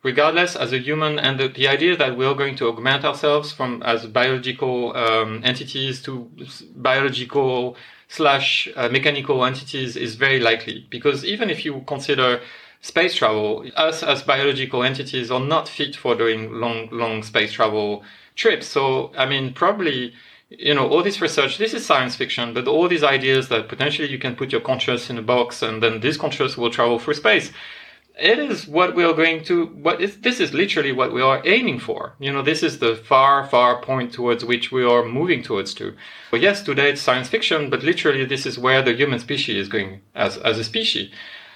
regardless as a human and the, the idea that we're going to augment ourselves from as biological um, entities to biological slash uh, mechanical entities is very likely. Because even if you consider space travel us as biological entities are not fit for doing long long space travel trips. So i mean probably you know all this research this is science fiction but all these ideas that potentially you can put your conscious in a box and then this conscious will travel through space it is what we are going to what is this is literally what we are aiming for. You know this is the far far point towards which we are moving towards to. But yes today it's science fiction but literally this is where the human species is going as as a species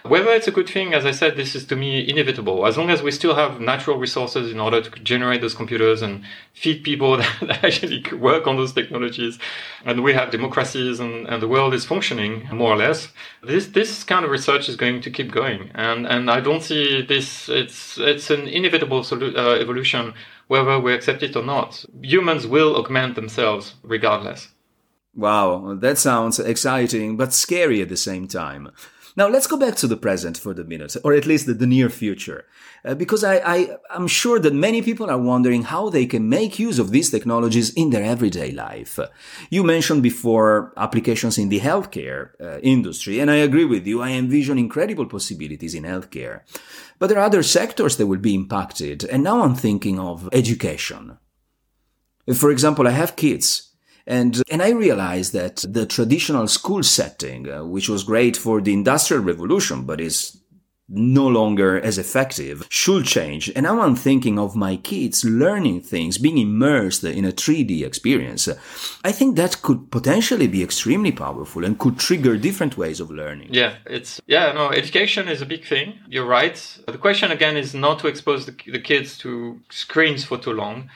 whether it's a good thing, as I said, this is to me inevitable. As long as we still have natural resources in order to generate those computers and feed people that actually work on those technologies, and we have democracies and, and the world is functioning more or less, this this kind of research is going to keep going. And and I don't see this. It's it's an inevitable solu- uh, evolution, whether we accept it or not. Humans will augment themselves regardless. Wow, that sounds exciting but scary at the same time. Now let's go back to the present for the minute, or at least the, the near future, uh, because I, I, I'm sure that many people are wondering how they can make use of these technologies in their everyday life. You mentioned before applications in the healthcare uh, industry, and I agree with you. I envision incredible possibilities in healthcare. But there are other sectors that will be impacted, and now I'm thinking of education. For example, I have kids and, and I realized that the traditional school setting, uh, which was great for the industrial revolution, but is no longer as effective, should change. And now I'm thinking of my kids learning things, being immersed in a 3D experience. I think that could potentially be extremely powerful and could trigger different ways of learning. Yeah, it's, yeah, no, education is a big thing. You're right. The question again is not to expose the, the kids to screens for too long.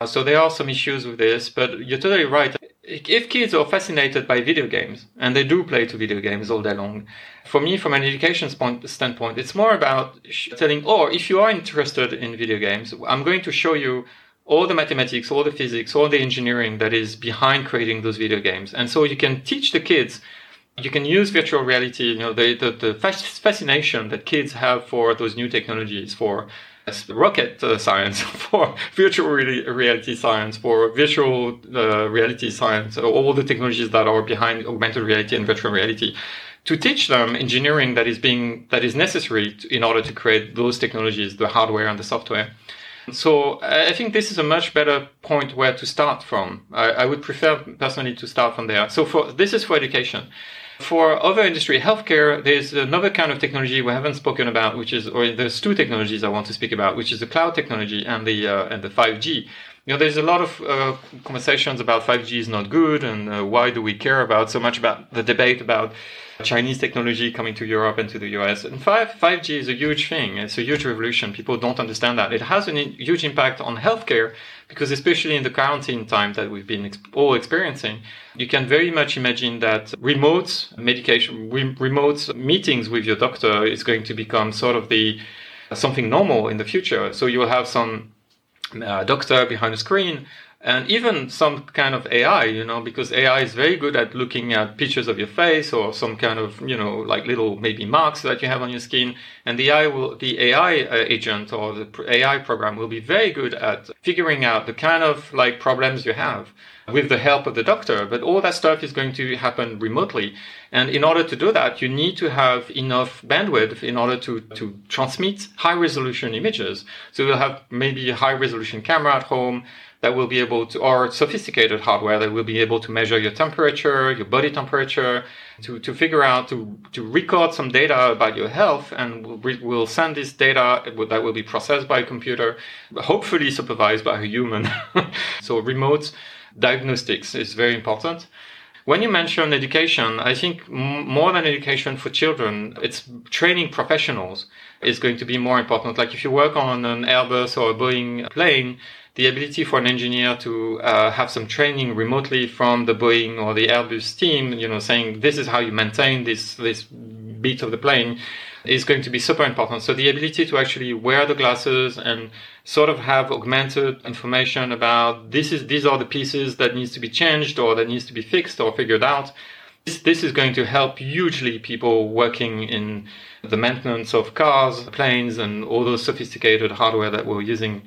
Uh, so there are some issues with this, but you're totally right. If kids are fascinated by video games and they do play to video games all day long for me from an education standpoint it's more about telling oh if you are interested in video games i'm going to show you all the mathematics all the physics all the engineering that is behind creating those video games. And so you can teach the kids you can use virtual reality you know the, the, the fascination that kids have for those new technologies for rocket uh, science, for virtual reality science, for visual uh, reality science, all the technologies that are behind augmented reality and virtual reality, to teach them engineering that is being that is necessary to, in order to create those technologies, the hardware and the software. So I think this is a much better point where to start from. I, I would prefer personally to start from there. So for this is for education. For other industry, healthcare, there's another kind of technology we haven't spoken about, which is, or there's two technologies I want to speak about, which is the cloud technology and the uh, and the 5G. You know, there's a lot of uh, conversations about 5G is not good and uh, why do we care about so much about the debate about Chinese technology coming to Europe and to the US. And 5, 5G is a huge thing. It's a huge revolution. People don't understand that. It has a huge impact on healthcare because especially in the quarantine time that we've been all experiencing, you can very much imagine that remote medication, re- remote meetings with your doctor is going to become sort of the something normal in the future. So you'll have some uh, doctor behind a screen and even some kind of AI, you know, because AI is very good at looking at pictures of your face or some kind of, you know, like little maybe marks that you have on your skin. And the AI will, the AI uh, agent or the AI program will be very good at figuring out the kind of like problems you have with the help of the doctor. But all that stuff is going to happen remotely. And in order to do that, you need to have enough bandwidth in order to, to transmit high resolution images. So you'll have maybe a high resolution camera at home that will be able to, or sophisticated hardware that will be able to measure your temperature, your body temperature, to, to figure out, to, to record some data about your health, and we'll, we'll send this data that will be processed by a computer, hopefully supervised by a human. so remote diagnostics is very important. When you mention education, I think more than education for children, it's training professionals is going to be more important. Like if you work on an Airbus or a Boeing plane, the ability for an engineer to uh, have some training remotely from the Boeing or the Airbus team, you know, saying this is how you maintain this this bit of the plane, is going to be super important. So the ability to actually wear the glasses and sort of have augmented information about this is these are the pieces that needs to be changed or that needs to be fixed or figured out This, this is going to help hugely people working in the maintenance of cars, planes, and all those sophisticated hardware that we're using.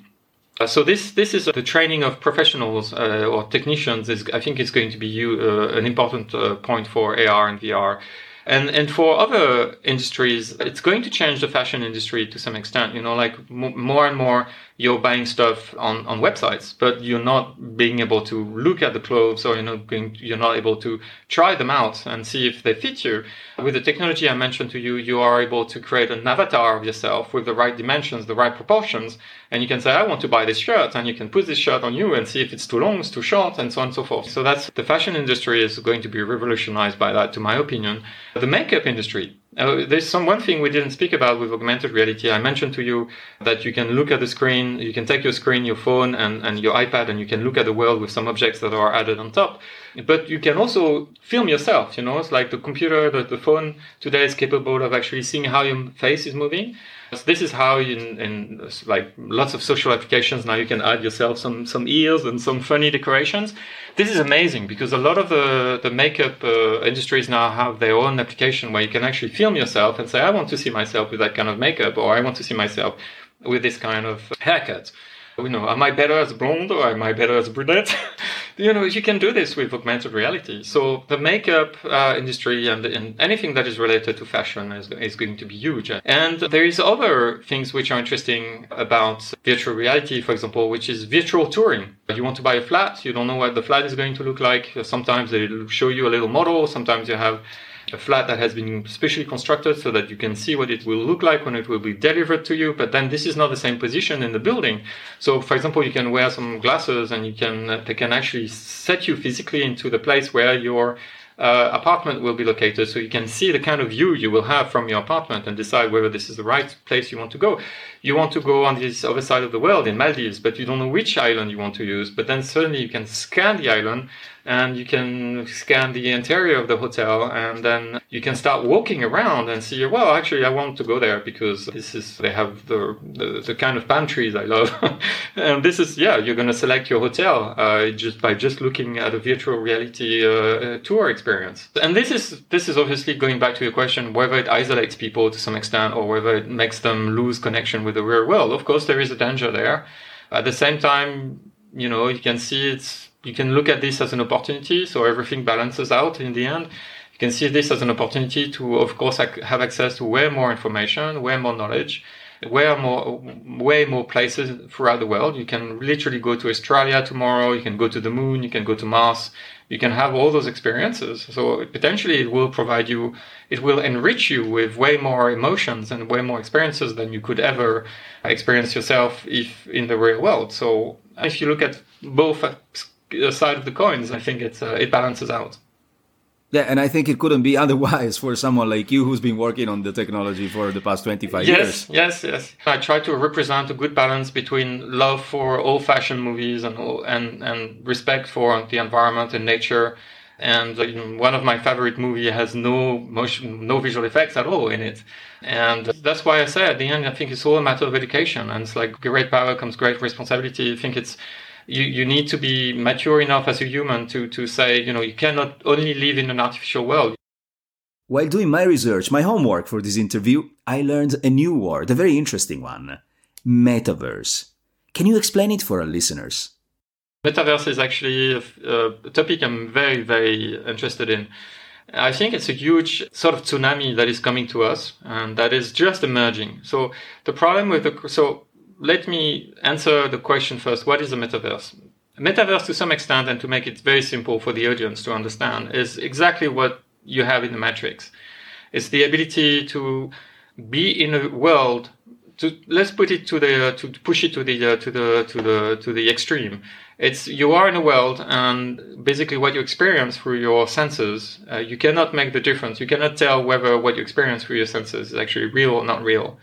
Uh, so this this is the training of professionals uh, or technicians. Is I think is going to be uh, an important uh, point for AR and VR and and for other industries it's going to change the fashion industry to some extent you know like more and more you're buying stuff on, on websites but you're not being able to look at the clothes or you're not going you're not able to try them out and see if they fit you with the technology i mentioned to you you are able to create an avatar of yourself with the right dimensions the right proportions and you can say i want to buy this shirt and you can put this shirt on you and see if it's too long it's too short and so on and so forth so that's the fashion industry is going to be revolutionized by that to my opinion the makeup industry. Uh, there's some one thing we didn't speak about with augmented reality. I mentioned to you that you can look at the screen, you can take your screen, your phone, and, and your iPad, and you can look at the world with some objects that are added on top. But you can also film yourself. You know, it's like the computer, the, the phone today is capable of actually seeing how your face is moving. So this is how in, in like lots of social applications now you can add yourself some some ears and some funny decorations. This is amazing because a lot of the the makeup uh, industries now have their own application where you can actually film yourself and say I want to see myself with that kind of makeup or I want to see myself with this kind of haircut you know, am I better as blonde or am I better as brunette? you know, you can do this with augmented reality. So the makeup uh, industry and, and, anything that is related to fashion is, is going to be huge. And there is other things which are interesting about virtual reality, for example, which is virtual touring. You want to buy a flat, you don't know what the flat is going to look like. Sometimes they show you a little model. Sometimes you have a flat that has been specially constructed so that you can see what it will look like when it will be delivered to you. But then this is not the same position in the building. So, for example, you can wear some glasses and you can they can actually set you physically into the place where your uh, apartment will be located so you can see the kind of view you will have from your apartment and decide whether this is the right place you want to go. You want to go on this other side of the world in Maldives, but you don't know which island you want to use. But then suddenly you can scan the island and you can scan the interior of the hotel and then you can start walking around and see well actually i want to go there because this is they have the the, the kind of pantries i love. And this is yeah you're going to select your hotel uh, just by just looking at a virtual reality uh, tour experience. And this is this is obviously going back to your question whether it isolates people to some extent or whether it makes them lose connection with the real world. Of course there is a danger there. At the same time you know you can see it's you can look at this as an opportunity. So everything balances out in the end. You can see this as an opportunity to, of course, have access to way more information, way more knowledge, way more, way more places throughout the world. You can literally go to Australia tomorrow. You can go to the moon. You can go to Mars. You can have all those experiences. So potentially it will provide you, it will enrich you with way more emotions and way more experiences than you could ever experience yourself if in the real world. So if you look at both side of the coins. I think it's uh, it balances out. Yeah, and I think it couldn't be otherwise for someone like you who's been working on the technology for the past 25 yes, years. Yes, yes, yes. I try to represent a good balance between love for old-fashioned movies and and and respect for the environment and nature. And uh, one of my favorite movies has no motion, no visual effects at all in it. And that's why I say at the end, I think it's all a matter of education. And it's like great power comes great responsibility. I think it's you, you need to be mature enough as a human to, to say, you know, you cannot only live in an artificial world. While doing my research, my homework for this interview, I learned a new word, a very interesting one metaverse. Can you explain it for our listeners? Metaverse is actually a, a topic I'm very, very interested in. I think it's a huge sort of tsunami that is coming to us and that is just emerging. So the problem with the so let me answer the question first. What is a metaverse? A metaverse, to some extent, and to make it very simple for the audience to understand, is exactly what you have in the Matrix. It's the ability to be in a world. To let's put it to the to push it to the uh, to the to the to the extreme. It's you are in a world, and basically what you experience through your senses, uh, you cannot make the difference. You cannot tell whether what you experience through your senses is actually real or not real.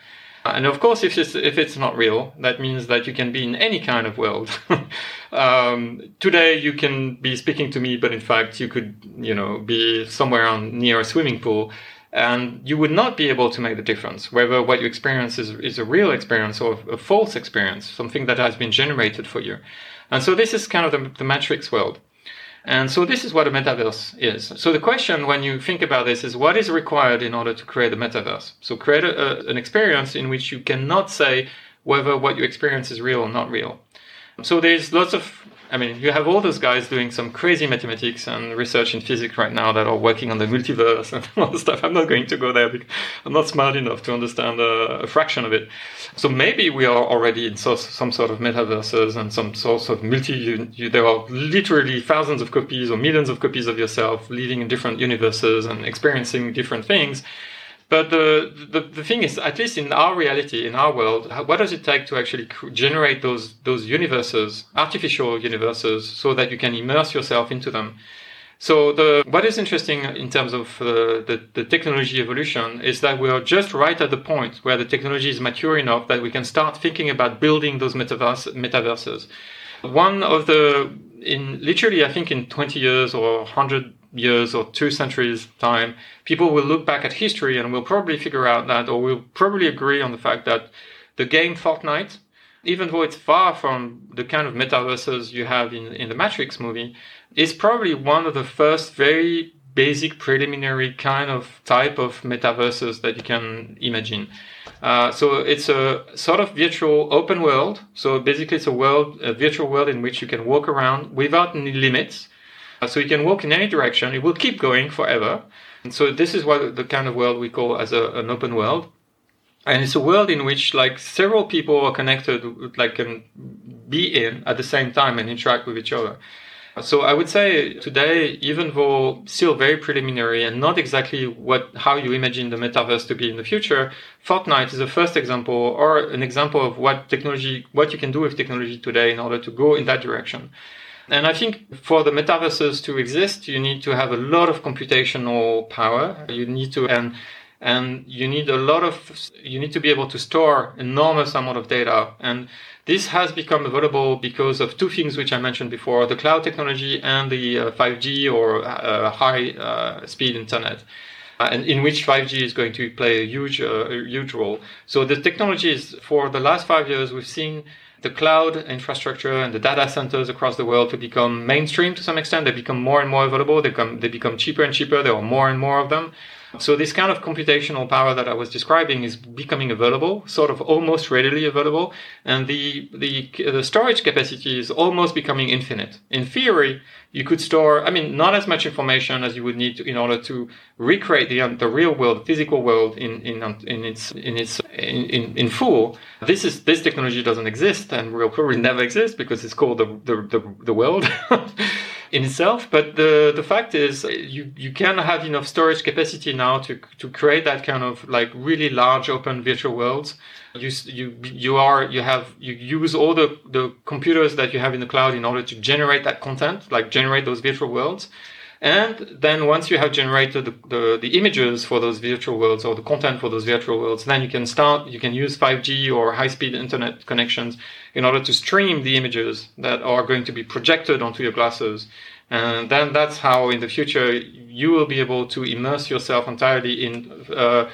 And of course, if it's, if it's not real, that means that you can be in any kind of world. um, today, you can be speaking to me, but in fact, you could, you know, be somewhere on, near a swimming pool, and you would not be able to make the difference whether what you experience is, is a real experience or a false experience, something that has been generated for you. And so this is kind of the, the matrix world. And so this is what a metaverse is. So the question when you think about this is what is required in order to create a metaverse? So create a, a, an experience in which you cannot say whether what you experience is real or not real. So there's lots of I mean, you have all those guys doing some crazy mathematics and research in physics right now that are working on the multiverse and all the stuff. I'm not going to go there because I'm not smart enough to understand a, a fraction of it. So maybe we are already in so, some sort of metaverses and some sort of multi. You, you, there are literally thousands of copies or millions of copies of yourself living in different universes and experiencing different things. But the, the, the thing is, at least in our reality, in our world, what does it take to actually generate those those universes, artificial universes, so that you can immerse yourself into them? So the what is interesting in terms of uh, the, the technology evolution is that we are just right at the point where the technology is mature enough that we can start thinking about building those metaverse, metaverses. One of the in literally, I think in 20 years or 100 years or two centuries time, people will look back at history and will probably figure out that, or will probably agree on the fact that the game Fortnite, even though it's far from the kind of metaverses you have in, in the Matrix movie, is probably one of the first very basic preliminary kind of type of metaverses that you can imagine. Uh, so it's a sort of virtual open world. So basically, it's a world, a virtual world in which you can walk around without any limits. Uh, so you can walk in any direction. It will keep going forever. And so this is what the kind of world we call as a, an open world. And it's a world in which like several people are connected, like can be in at the same time and interact with each other. So I would say today, even though still very preliminary and not exactly what how you imagine the metaverse to be in the future, Fortnite is the first example or an example of what technology, what you can do with technology today in order to go in that direction. And I think for the metaverses to exist, you need to have a lot of computational power. You need to, and, and you need a lot of, you need to be able to store enormous amount of data. And this has become available because of two things which I mentioned before, the cloud technology and the uh, 5G or uh, high uh, speed internet. Uh, and in which 5G is going to play a huge, uh, huge role. So the technologies for the last five years, we've seen the cloud infrastructure and the data centers across the world to become mainstream to some extent. They become more and more available. They become, they become cheaper and cheaper. There are more and more of them. So this kind of computational power that I was describing is becoming available, sort of almost readily available, and the the, the storage capacity is almost becoming infinite. In theory, you could store, I mean, not as much information as you would need to, in order to recreate the the real world, the physical world in in in its in its in, in, in full. This is this technology doesn't exist and will probably never exist because it's called the the the, the world. in itself. But the the fact is, uh, you you can have enough storage capacity now to to create that kind of like really large open virtual worlds. You you you are you have you use all the the computers that you have in the cloud in order to generate that content, like generate those virtual worlds. And then once you have generated the, the, the, images for those virtual worlds or the content for those virtual worlds, then you can start, you can use 5G or high speed internet connections in order to stream the images that are going to be projected onto your glasses. And then that's how in the future you will be able to immerse yourself entirely in uh,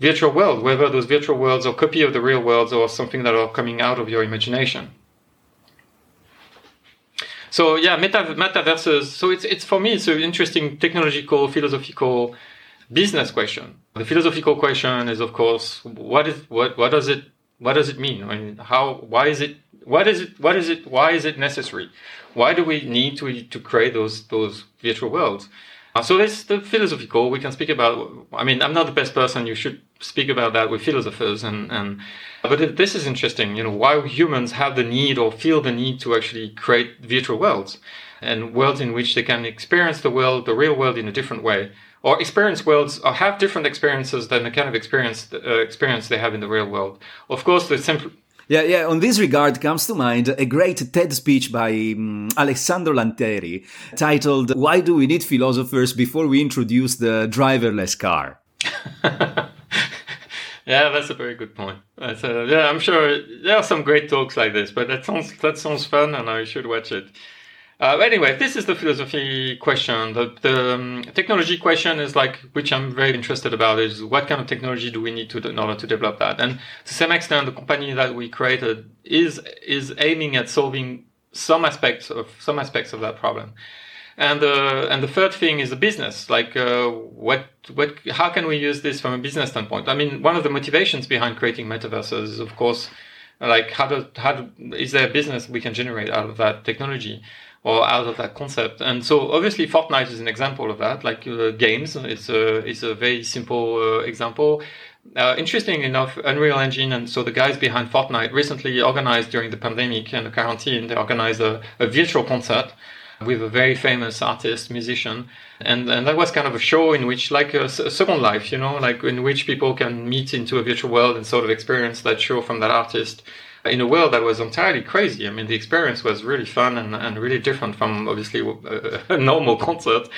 virtual world, whether those virtual worlds are copy of the real worlds or something that are coming out of your imagination. So yeah, meta, metaverses. So it's it's for me it's an interesting technological, philosophical, business question. The philosophical question is of course what is what what does it what does it mean? I mean, how why is it what is it what is it why is it necessary? Why do we need to to create those those virtual worlds? Uh, so that's the philosophical. We can speak about. I mean, I'm not the best person. You should speak about that with philosophers and and. But this is interesting. You know, why humans have the need or feel the need to actually create virtual worlds and worlds in which they can experience the world, the real world, in a different way, or experience worlds or have different experiences than the kind of experience uh, experience they have in the real world. Of course, the simple yeah, yeah. On this regard comes to mind a great TED speech by um, Alessandro Lanteri titled "Why Do We Need Philosophers Before We Introduce the Driverless Car." yeah, that's a very good point. A, yeah, I'm sure there are some great talks like this, but that sounds that sounds fun, and I should watch it. Uh, anyway, this is the philosophy question. The, the um, technology question is like, which I'm very interested about is what kind of technology do we need to, in order to develop that? And to some extent, the company that we created is, is aiming at solving some aspects of, some aspects of that problem. And uh, and the third thing is the business. Like uh, what what how can we use this from a business standpoint? I mean, one of the motivations behind creating metaverses is, of course, like how do how do, is there a business we can generate out of that technology? or out of that concept. And so obviously Fortnite is an example of that. Like uh, games is a is a very simple uh, example. Uh, interesting enough, Unreal Engine and so the guys behind Fortnite recently organized during the pandemic and the quarantine, they organized a, a virtual concert with a very famous artist, musician. And, and that was kind of a show in which, like a, a, second life, you know, like in which people can meet into a virtual world and sort of experience that show from that artist in a world that was entirely crazy. I mean, the experience was really fun and, and really different from obviously a, a normal concert.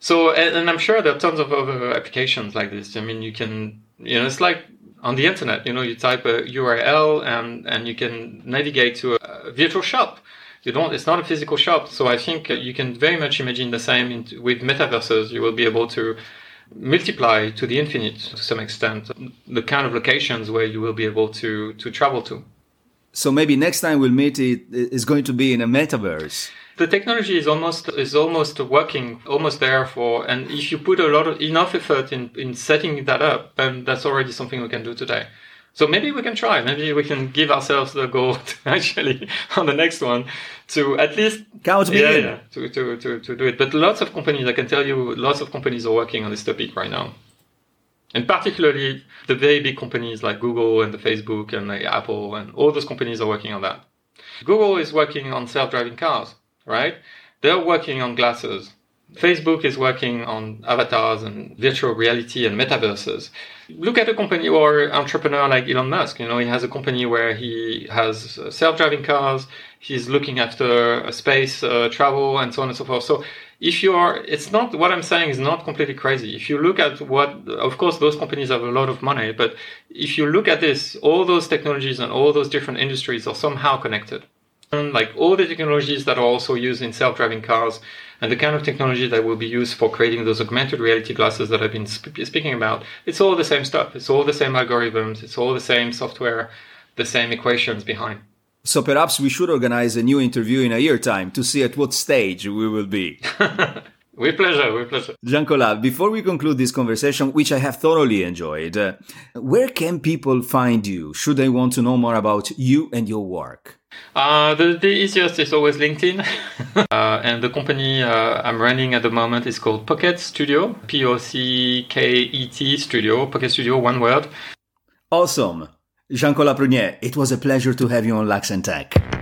So, and, and, I'm sure there are tons of other applications like this. I mean, you can, you know, it's like on the internet, you know, you type a URL and, and you can navigate to a virtual shop. You don't, it's not a physical shop. So I think you can very much imagine the same in, with metaverses. You will be able to multiply to the infinite to some extent the kind of locations where you will be able to, to travel to. So maybe next time we'll meet, it is going to be in a metaverse. The technology is almost is almost working, almost there for. And if you put a lot of enough effort in in setting that up, then that's already something we can do today. So maybe we can try. Maybe we can give ourselves the goal to actually on the next one to at least count yeah, yeah, to, to, to, to do it. But lots of companies, I can tell you, lots of companies are working on this topic right now and particularly the very big companies like Google and the Facebook and like Apple and all those companies are working on that. Google is working on self-driving cars, right? They're working on glasses. Facebook is working on avatars and virtual reality and metaverses. Look at a company or entrepreneur like Elon Musk. You know, he has a company where he has self-driving cars. He's looking after space uh, travel and so on and so forth. So if you are, it's not what I'm saying is not completely crazy. If you look at what, of course, those companies have a lot of money, but if you look at this, all those technologies and all those different industries are somehow connected. And like all the technologies that are also used in self-driving cars and the kind of technology that will be used for creating those augmented reality glasses that I've been sp- speaking about, it's all the same stuff. It's all the same algorithms. It's all the same software, the same equations behind. So perhaps we should organize a new interview in a year time to see at what stage we will be. with pleasure, with pleasure. Jean-Colas, before we conclude this conversation, which I have thoroughly enjoyed, uh, where can people find you should they want to know more about you and your work? Uh, the, the easiest is always LinkedIn. uh, and the company uh, I'm running at the moment is called Pocket Studio, P O C K E T Studio, Pocket Studio, one word. Awesome. Jean-Colas Prunier, it was a pleasure to have you on Lux and Tech.